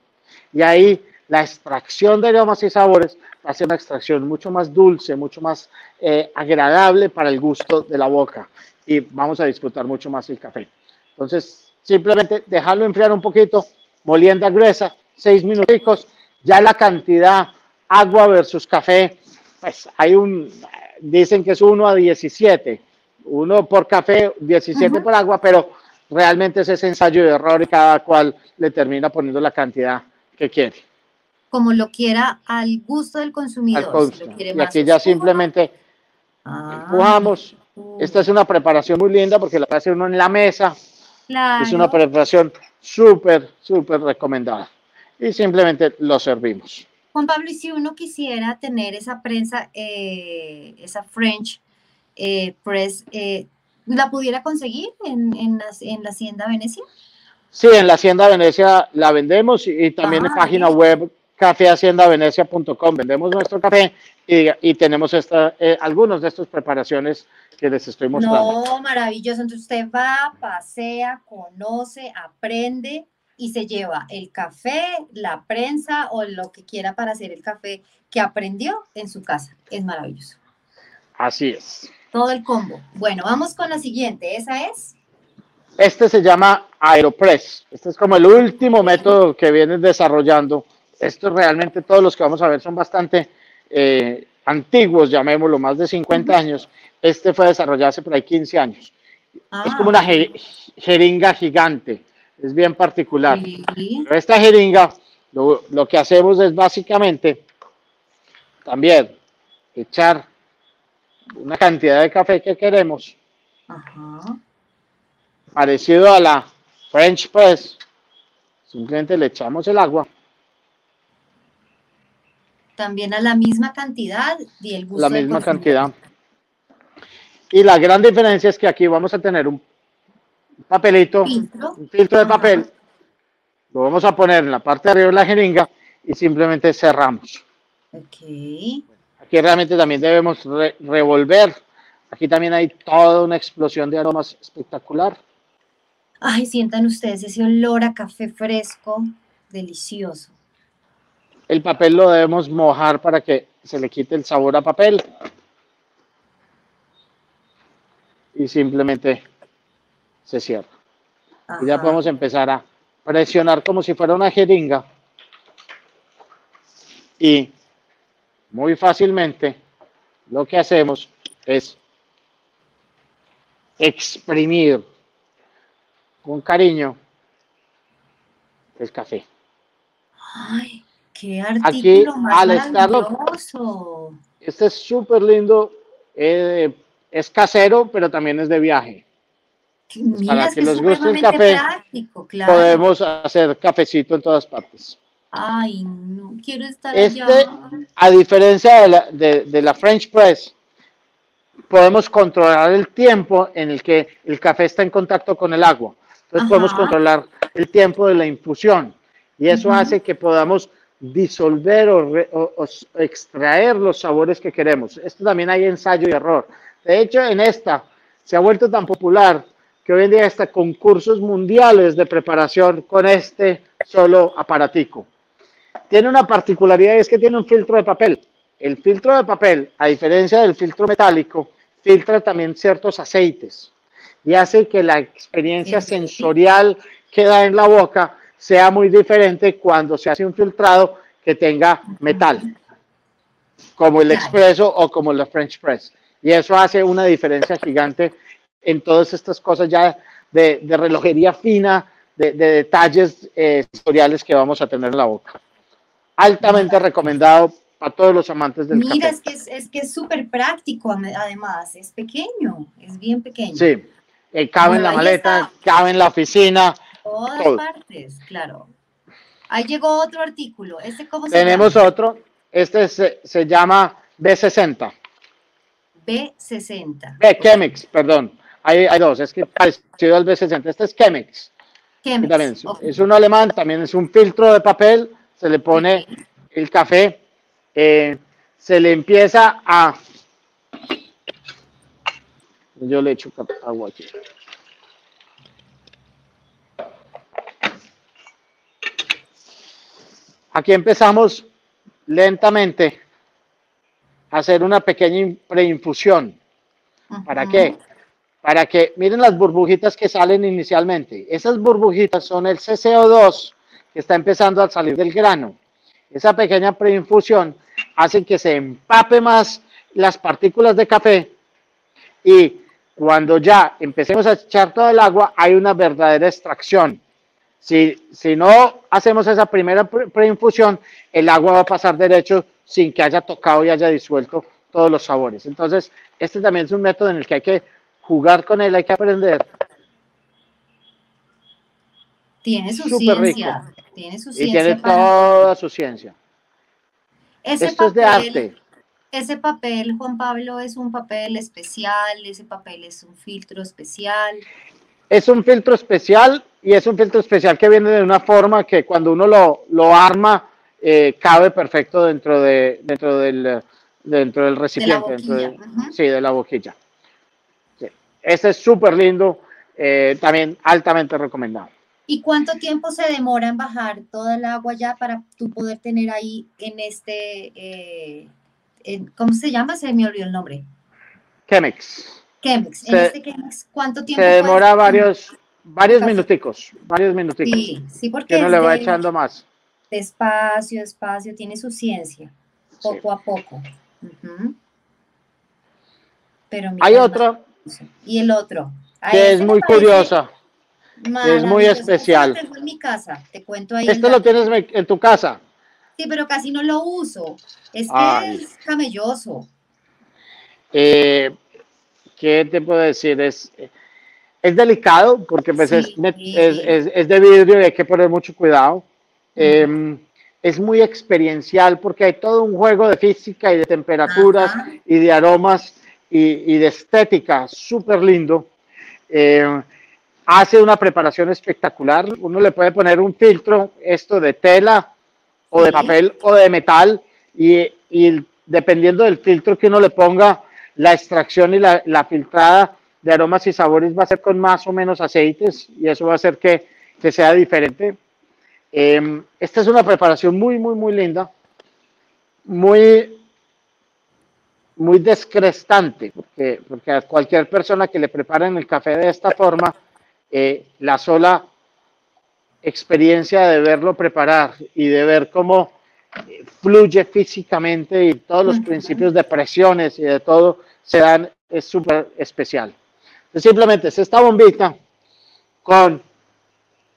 Y ahí la extracción de aromas y sabores ser una extracción mucho más dulce, mucho más eh, agradable para el gusto de la boca. Y vamos a disfrutar mucho más el café. Entonces, simplemente dejarlo enfriar un poquito, molienda gruesa, seis minutos, ya la cantidad agua versus café, pues hay un, dicen que es 1 a 17 uno por café, 17 por agua, pero realmente ese es ensayo de error y cada cual le termina poniendo la cantidad que quiere. Como lo quiera al gusto del consumidor. y aquí ya simplemente ah. empujamos. Esta es una preparación muy linda porque la hace uno en la mesa. Es una preparación súper, súper recomendada. Y simplemente lo servimos. Juan Pablo, y si uno quisiera tener esa prensa, eh, esa French eh, Press, eh, ¿la pudiera conseguir en, en, la, en, la, Hacienda Venecia? Sí, en la Hacienda Venecia la vendemos y, también en ah, página web cafehaciendavenecia.com vendemos nuestro café y, y tenemos esta, eh, algunos de estas preparaciones que les estoy mostrando. No, maravilloso. Entonces usted va, pasea, conoce, aprende y se lleva el café, la prensa o lo que quiera para hacer el café que aprendió en su casa. Es maravilloso. Así es. Todo el combo. Bueno, vamos con la siguiente. ¿Esa es? Este se llama Aeropress. Este es como el último método que vienen desarrollando. Estos realmente todos los que vamos a ver son bastante eh, antiguos, llamémoslo, más de 50 años. Este fue desarrollado hace por ahí 15 años. Es como una ah. jeringa gigante. Es bien particular. esta jeringa, lo, lo que hacemos es básicamente también echar una cantidad de café que queremos, parecido a la French Press, simplemente le echamos el agua. También a la misma cantidad y el gusto. La misma cantidad. Y la gran diferencia es que aquí vamos a tener un papelito, un filtro de papel. Lo vamos a poner en la parte de arriba de la jeringa y simplemente cerramos. Ok. Aquí realmente también debemos revolver. Aquí también hay toda una explosión de aromas espectacular. Ay, sientan ustedes ese olor a café fresco, delicioso. El papel lo debemos mojar para que se le quite el sabor a papel. Y simplemente se cierra. Y ya podemos empezar a presionar como si fuera una jeringa. Y muy fácilmente lo que hacemos es exprimir con cariño el café. Ay, qué artículo más maravilloso. Este es súper lindo, eh, es casero, pero también es de viaje. Para que, los guste el café, podemos hacer cafecito en todas partes. Ay, no, quiero estar este, A diferencia de la, de, la French Press, podemos controlar el tiempo en el que el café está en contacto con el agua. Entonces podemos controlar el tiempo de la infusión y eso hace que podamos disolver o, extraer los sabores que queremos. Esto también hay ensayo y error. De hecho, en esta se ha vuelto tan popular que hoy en día está concursos mundiales de preparación con este solo aparatico tiene una particularidad y es que tiene un filtro de papel. El filtro de papel, a diferencia del filtro metálico, filtra también ciertos aceites y hace que la experiencia sensorial que da en la boca sea muy diferente cuando se hace un filtrado que tenga metal, como el expreso o como la French press. Y eso hace una diferencia gigante en todas estas cosas ya de, relojería fina, de, detalles eh, sensoriales que vamos a tener en la boca altamente recomendado para todos los amantes del Mira, es que es, que es súper práctico, además, es pequeño, es bien pequeño. Sí, eh, cabe en la maleta, cabe en la oficina. Todas partes, claro. Ahí llegó otro artículo. ¿Este cómo se Tenemos otro, este se, se llama B60. B60. B, Chemex, perdón. Hay, hay dos, es que parecido al B60. Este es Chemex. Chemex. Es un alemán, también es un filtro de papel, se le pone el café, eh, se le empieza a... Yo le echo agua aquí. Aquí empezamos lentamente a hacer una pequeña preinfusión. ¿Para qué? Para que miren las burbujitas que salen inicialmente. Esas burbujitas son el CCO2 que está empezando a salir del grano. Esa pequeña preinfusión hace que se empape más las partículas de café y cuando ya empecemos a echar todo el agua hay una verdadera extracción. Si, si no hacemos esa primera preinfusión, el agua va a pasar derecho sin que haya tocado y haya disuelto todos los sabores. Entonces, este también es un método en el que hay que jugar con él, hay que aprender. Tiene su ciencia. Tiene su ciencia. Y tiene toda su ciencia. Esto es de arte. Ese papel, Juan Pablo, es un papel especial, ese papel es un filtro especial. Es un filtro especial y es un filtro especial que viene de una forma que cuando uno lo, lo arma eh, cabe perfecto dentro, de, dentro, del, dentro del recipiente, de sí, de la boquilla. Este es súper lindo, eh, también altamente recomendado. ¿Y cuánto tiempo se demora en bajar toda el agua ya para tú poder tener ahí en este, eh, ¿cómo se llama? Se me olvidó el nombre. Chemex. Chemex. En este Chemex, ¿cuánto tiempo? Se demora varios, varios minuticos, varios minuticos. Sí, sí, porque que no le va echando más. Despacio, despacio, tiene su ciencia, poco a poco. Pero Hay otro. Y el otro. Que es muy curiosa. Es muy especial. Tengo en mi casa, te cuento ahí. Esto lo tienes en tu casa. Sí, pero casi no lo uso. Es que es camelloso. Eh, ¿Qué te puedo decir? Es, es delicado porque pues es, es, de vidrio y hay que poner mucho cuidado. Em, es muy experiencial porque hay todo un juego de física y de temperaturas y de aromas y, de estética súper lindo. Em, hace una preparación espectacular. Uno le puede poner un filtro, esto de tela o de papel o de metal y, y, dependiendo del filtro que uno le ponga, la extracción y la, la, filtrada de aromas y sabores va a ser con más o menos aceites y eso va a hacer que, que sea diferente. Em, esta es una preparación muy, muy, muy linda, muy, muy descrestante, porque, porque a cualquier persona que le preparen el café de esta forma, eh, la sola experiencia de verlo preparar y de ver cómo fluye físicamente y todos los principios de presiones y de todo se dan, es súper especial. simplemente es esta bombita con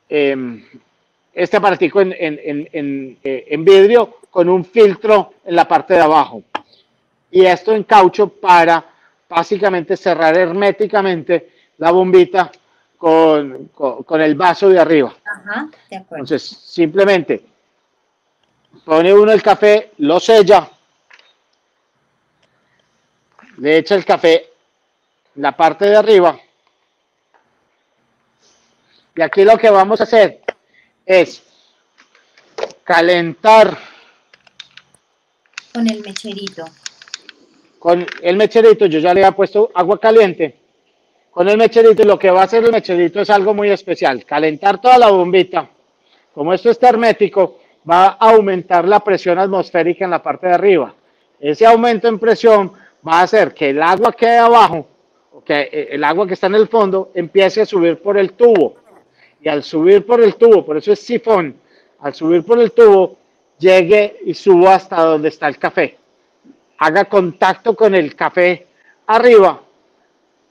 em, este aparatico en, en, en, eh, en, vidrio con un filtro en la parte de abajo. Y esto en caucho para básicamente cerrar herméticamente la bombita con, con, el vaso de arriba. Ajá, de. Entonces, simplemente pone uno el café, lo sella, le echa el café en la parte de arriba. Y aquí lo que vamos a hacer es calentar. Con el mecherito. Con el mecherito, yo ya le he puesto agua caliente. Con el mecherito, lo que va a hacer el mecherito es algo muy especial. Calentar toda la bombita. Como esto está hermético, va a aumentar la presión atmosférica en la parte de arriba. Ese aumento en presión va a hacer que el agua que hay abajo, que eh, el agua que está en el fondo, empiece a subir por el tubo y al subir por el tubo, por eso es sifón, al subir por el tubo, llegue y suba hasta donde está el café. Haga contacto con el café arriba,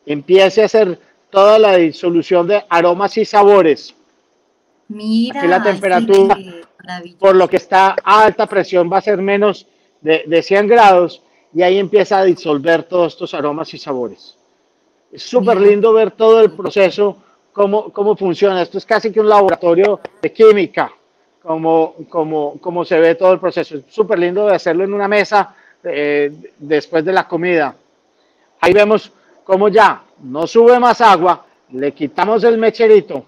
empiece a hacer toda la disolución de aromas y sabores. Mira, la temperatura, por lo que está a alta presión, va a ser menos de, de 100 grados y ahí empieza a disolver todos estos aromas y sabores. Es súper lindo ver todo el proceso cómo, cómo funciona. Esto es casi que un laboratorio de química, como, como, como se ve todo el proceso. Es súper lindo de hacerlo en una mesa eh, después de la comida. Ahí vemos cómo ya no sube más agua, le quitamos el mecherito.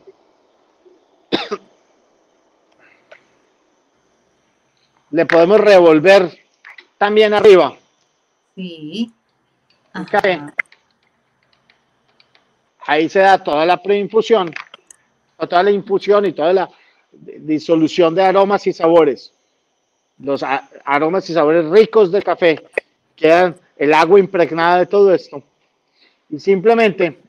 Le podemos revolver también arriba. Sí. Ahí se da toda la preinfusión, toda la infusión y toda la disolución de aromas y sabores. Los aromas y sabores ricos del café quedan el agua impregnada de todo esto. Y simplemente,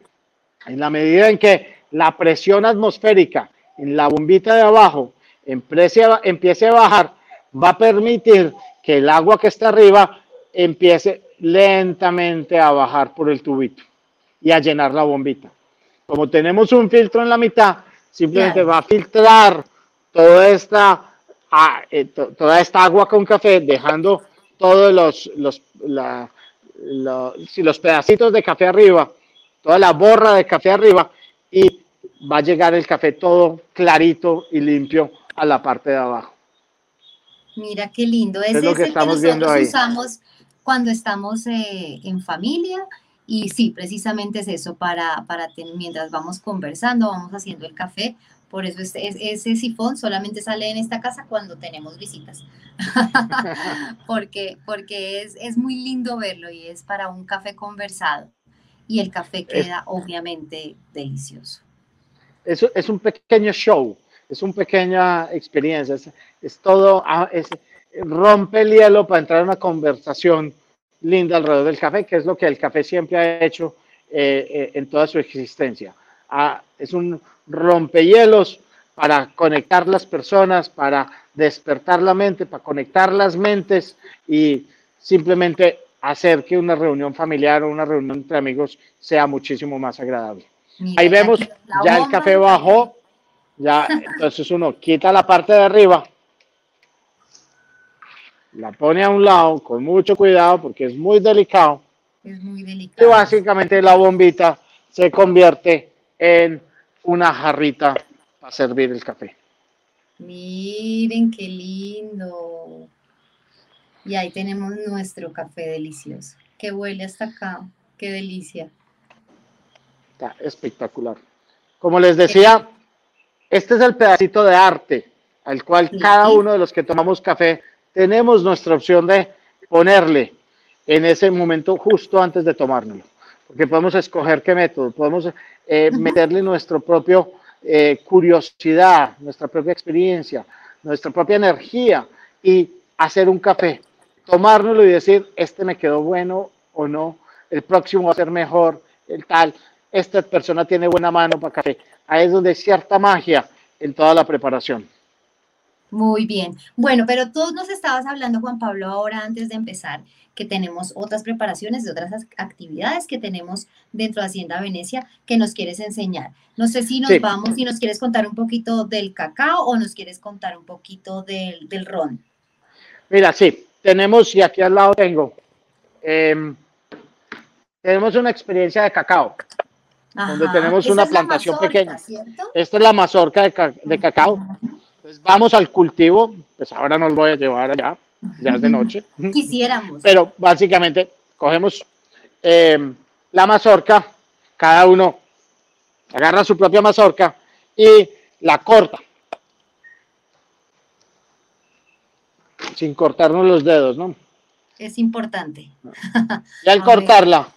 en la medida en que la presión atmosférica en la bombita de abajo empiece a, empiece a bajar, va a permitir que el agua que está arriba empiece lentamente a bajar por el tubito y a llenar la bombita. Como tenemos un filtro en la mitad, simplemente va a filtrar toda esta, eh, toda esta agua con café, dejando todos los, los, los pedacitos de café arriba, toda la borra de café arriba, y va a llegar el café todo clarito y limpio a la parte de abajo. Mira qué lindo. Ese es, lo que estamos viendo ahí. usamos cuando estamos eh, en familia y sí, precisamente es eso, para, para mientras vamos conversando, vamos haciendo el café. Por eso ese sifón solamente sale en esta casa cuando tenemos visitas. *laughs* porque porque es, es, muy lindo verlo y es para un café conversado. Y el café queda obviamente delicioso. Es un pequeño show, es una pequeña experiencia, es, es todo, ah, es, rompe el hielo para entrar en una conversación linda alrededor del café, que es lo que el café siempre ha hecho eh, eh, en toda su existencia. Ah, es un rompehielos para conectar las personas, para despertar la mente, para conectar las mentes y simplemente hacer que una reunión familiar o una reunión entre amigos sea muchísimo más agradable. Ahí vemos, ya el café bajó, ya, *laughs* entonces uno quita la parte de arriba la pone a un lado con mucho cuidado porque es muy delicado. Es muy delicado. Y básicamente la bombita se convierte en una jarrita para servir el café. Miren qué lindo. Y ahí tenemos nuestro café delicioso. Que huele hasta acá. Qué delicia. Está espectacular. Como les decía, este es el pedacito de arte al cual cada uno de los que tomamos café tenemos nuestra opción de ponerle en ese momento justo antes de tomárnoslo, porque podemos escoger qué método, podemos eh, meterle nuestra propia eh, curiosidad, nuestra propia experiencia, nuestra propia energía y hacer un café, tomárnoslo y decir, este me quedó bueno o no, el próximo va a ser mejor, el tal, esta persona tiene buena mano para café. Ahí es donde hay cierta magia en toda la preparación. Muy bien. Bueno, pero tú nos estabas hablando, Juan Pablo, ahora antes de empezar, que tenemos otras preparaciones de otras actividades que tenemos dentro de Hacienda Venecia que nos quieres enseñar. No sé si nos vamos, si nos quieres contar un poquito del cacao o nos quieres contar un poquito del, ron. Mira, sí, tenemos, y aquí al lado tengo, em, tenemos una experiencia de cacao, donde tenemos una plantación pequeña. Esta es la mazorca de, de cacao. Pues vamos al cultivo, pues ahora nos voy a llevar allá, ya es de noche. Quisiéramos. Pero básicamente cogemos eh, la mazorca, cada uno agarra su propia mazorca y la corta. Sin cortarnos los dedos, ¿no? Es importante. Y al *laughs* cortarla,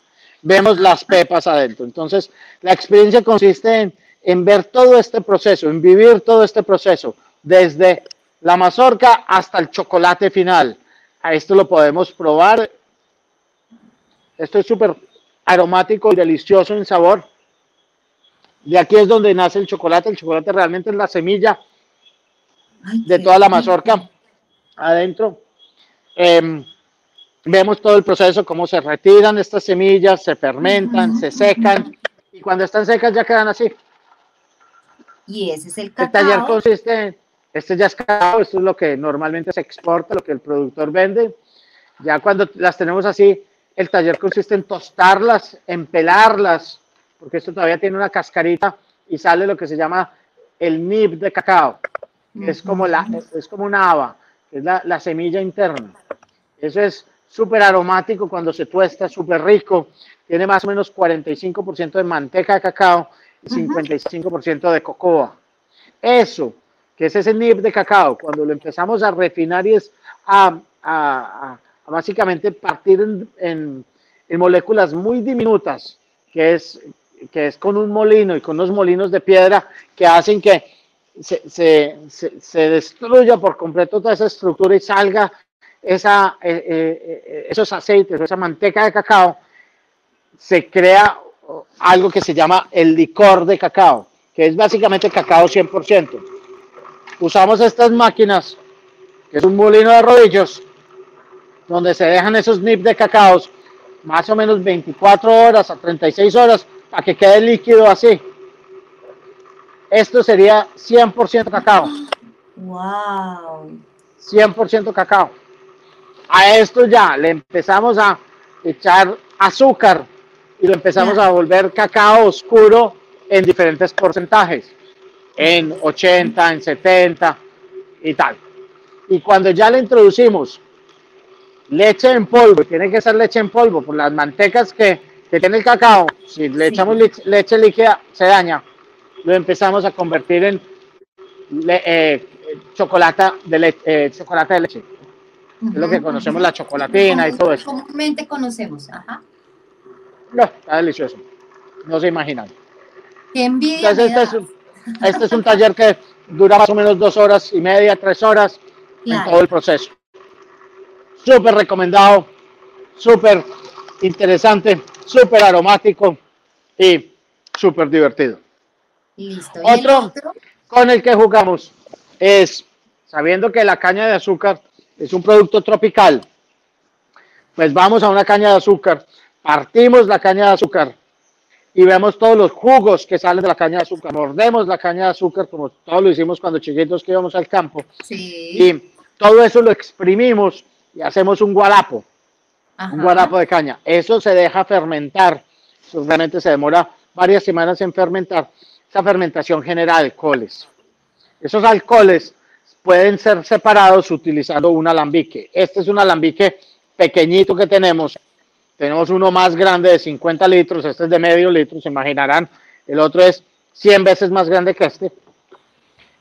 vemos las pepas adentro. Entonces, la experiencia consiste en, en ver todo este proceso, en vivir todo este proceso desde la mazorca hasta el chocolate final. A esto lo podemos probar. Esto es súper aromático y delicioso en sabor. De aquí es donde nace el chocolate. El chocolate realmente es la semilla de toda la mazorca adentro. Em, vemos todo el proceso, cómo se retiran estas semillas, se fermentan, se secan y cuando están secas ya quedan así. Y ese es el cacao. El taller consiste este ya es cacao, esto es lo que normalmente se exporta, lo que el productor vende. Ya cuando las tenemos así, el taller consiste en tostarlas, en pelarlas, porque esto todavía tiene una cascarita y sale lo que se llama el nib de cacao, que es como, la, es como una haba, es la, la semilla interna. Eso es súper aromático cuando se tuesta, súper rico. Tiene más o menos 45% de manteca de cacao y 55% de cocoa. Eso, que es ese nib de cacao, cuando lo empezamos a refinar y es a, básicamente partir en, moléculas muy diminutas, que es, que es con un molino y con unos molinos de piedra que hacen que se, se, destruya por completo toda esa estructura y salga esa, eh, eh, eh, esos aceites, esa manteca de cacao, se crea algo que se llama el licor de cacao, que es básicamente cacao 100%. Usamos estas máquinas, que es un molino de rodillos, donde se dejan esos nips de cacao más o menos 24 horas a 36 horas para que quede líquido así. Esto sería 100% cacao. Wow. 100% cacao. A esto ya le empezamos a echar azúcar y lo empezamos a volver cacao oscuro en diferentes porcentajes, en 80, en 70 y tal. Y cuando ya le introducimos leche en polvo, tiene que ser leche en polvo por las mantecas que, tiene el cacao, si le echamos leche, líquida se daña, lo empezamos a convertir en eh, chocolate, de eh, chocolate de leche. Es lo que conocemos, la chocolatina y todo eso. Comúnmente conocemos, ajá. No, está delicioso. No se imaginan. Qué envidia. este, es un, este es un taller que dura más o menos dos horas y media, tres horas en todo el proceso. Súper recomendado, súper interesante, súper aromático y súper divertido. Listo. otro con el que jugamos es, sabiendo que la caña de azúcar es un producto tropical, pues vamos a una caña de azúcar. Partimos la caña de azúcar. Y vemos todos los jugos que salen de la caña de azúcar, mordemos la caña de azúcar como todos lo hicimos cuando chiquitos que íbamos al campo. Y todo eso lo exprimimos y hacemos un guarapo, un guarapo de caña. Eso se deja fermentar, realmente se demora varias semanas en fermentar. Esa fermentación genera alcoholes. Esos alcoholes pueden ser separados utilizando un alambique. Este es un alambique pequeñito que tenemos tenemos uno más grande de 50 litros, este es de medio litro, se imaginarán. El otro es 100 veces más grande que este.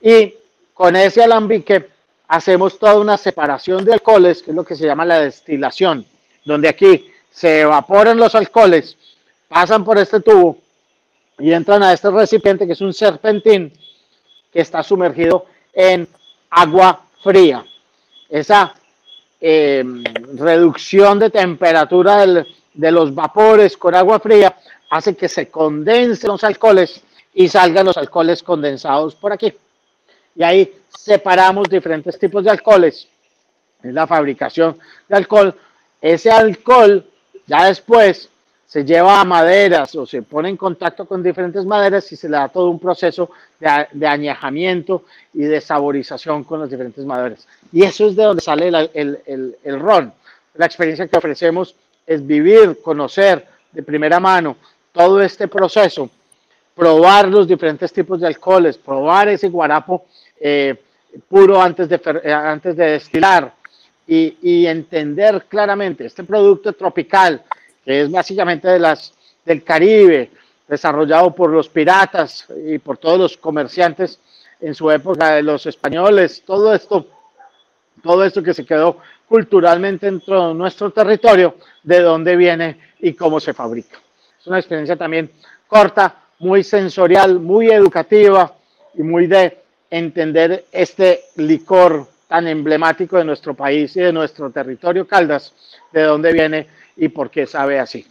Y con ese alambique hacemos toda una separación de alcoholes, que es lo que se llama la destilación, donde aquí se evaporan los alcoholes, pasan por este tubo y entran a este recipiente que es un serpentín que está sumergido en agua fría. Esa eh, reducción de temperatura de los vapores con agua fría hace que se condensen los alcoholes y salgan los alcoholes condensados por aquí. Y ahí separamos diferentes tipos de alcoholes. Es la fabricación de alcohol. Ese alcohol ya después se lleva a maderas o se pone en contacto con diferentes maderas y se le da todo un proceso de, de añejamiento y de saborización con las diferentes maderas. Y eso es de donde sale el, el, el, ron. La experiencia que ofrecemos es vivir, conocer de primera mano todo este proceso, probar los diferentes tipos de alcoholes, probar ese guarapo eh, puro antes de, eh, antes de destilar y, y entender claramente este producto tropical que es básicamente de las, del Caribe, desarrollado por los piratas y por todos los comerciantes en su época, de los españoles, todo esto, todo esto que se quedó culturalmente dentro de nuestro territorio, de dónde viene y cómo se fabrica. Es una experiencia también corta, muy sensorial, muy educativa y muy de entender este licor tan emblemático de nuestro país y de nuestro territorio Caldas, de dónde viene y por qué sabe así.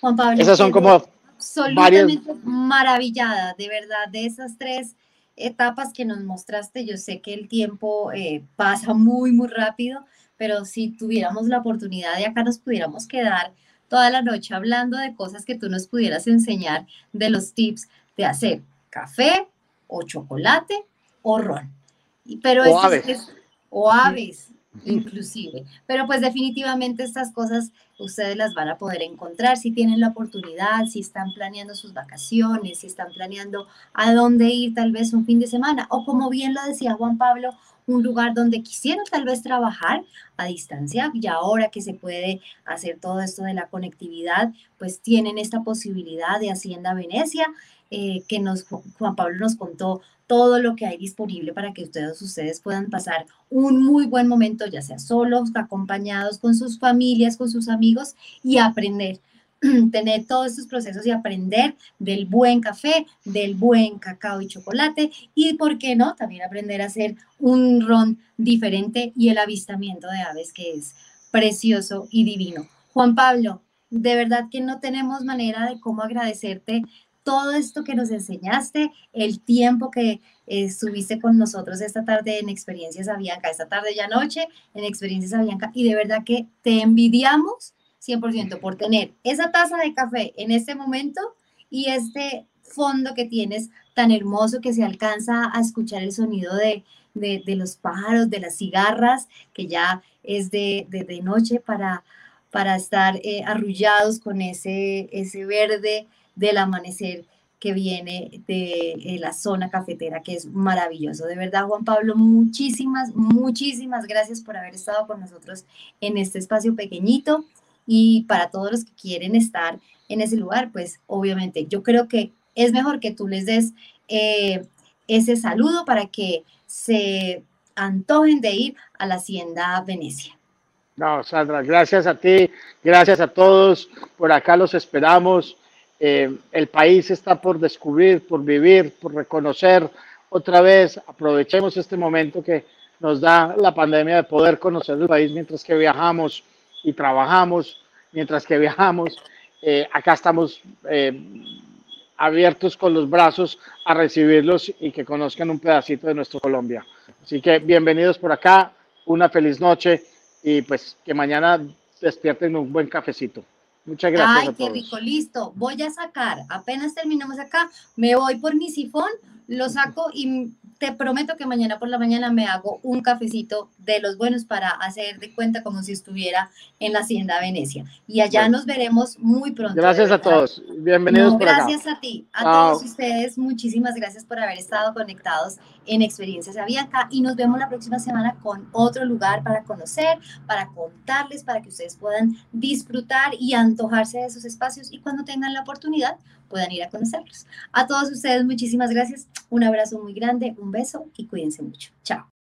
Juan Pablo, esas son como absolutamente maravillada, de verdad, de esas tres etapas que nos mostraste. Yo sé que el tiempo eh, pasa muy, muy rápido, pero si tuviéramos la oportunidad y acá nos pudiéramos quedar toda la noche hablando de cosas que tú nos pudieras enseñar, de los tips de hacer café o chocolate o ron. Pero o aves. O aves inclusive. Pero pues definitivamente estas cosas ustedes las van a poder encontrar si tienen la oportunidad, si están planeando sus vacaciones, si están planeando a dónde ir tal vez un fin de semana o como bien lo decía Juan Pablo, un lugar donde quisieron tal vez trabajar a distancia y ahora que se puede hacer todo esto de la conectividad, pues tienen esta posibilidad de Hacienda Venecia, eh, que nos, Juan Pablo nos contó todo lo que hay disponible para que ustedes, ustedes puedan pasar un muy buen momento, ya sea solos, acompañados con sus familias, con sus amigos y aprender *clears throat* tener todos estos procesos y aprender del buen café, del buen cacao y chocolate y, ¿por qué no?, también aprender a hacer un ron diferente y el avistamiento de aves que es precioso y divino. Juan Pablo, de verdad que no tenemos manera de cómo agradecerte todo esto que nos enseñaste, el tiempo que eh, estuviste con nosotros esta tarde en Experiencias Avianca, esta tarde ya noche en Experiencias Avianca, y de verdad que te envidiamos 100% por tener esa taza de café en este momento y este fondo que tienes tan hermoso que se alcanza a escuchar el sonido de, de, los pájaros, de las cigarras, que ya es de, de noche para, para estar eh, arrullados con ese, ese verde del amanecer que viene de eh, la zona cafetera, que es maravilloso. De verdad, Juan Pablo, muchísimas, muchísimas gracias por haber estado con nosotros en este espacio pequeñito. Y para todos los que quieren estar en ese lugar, pues obviamente yo creo que es mejor que tú les des eh, ese saludo para que se antojen de ir a la Hacienda Venecia. No, Sandra, gracias a ti, gracias a todos. Por acá los esperamos. Eh, el país está por descubrir, por vivir, por reconocer otra vez. Aprovechemos este momento que nos da la pandemia de poder conocer el país mientras que viajamos y trabajamos mientras que viajamos. Eh, acá estamos eh, abiertos con los brazos a recibirlos y que conozcan un pedacito de nuestro Colombia. Así que bienvenidos por acá, una feliz noche y pues que mañana despierten un buen cafecito. Muchas gracias. Ay, qué rico, listo. Voy a sacar, apenas terminamos acá, me voy por mi sifón, lo saco y te prometo que mañana por la mañana me hago un cafecito de los buenos para hacer de cuenta como si estuviera en la Hacienda Venecia. Y allá nos veremos muy pronto. Gracias a todos. Bienvenidos. por gracias a ti, a todos ustedes. Muchísimas gracias por haber estado conectados en Experiencias Avianca y nos vemos la próxima semana con otro lugar para conocer, para contarles, para que ustedes puedan disfrutar y antojarse de esos espacios y cuando tengan la oportunidad puedan ir a conocerlos. A todos ustedes, muchísimas gracias. Un abrazo muy grande, un beso y cuídense mucho. Chao.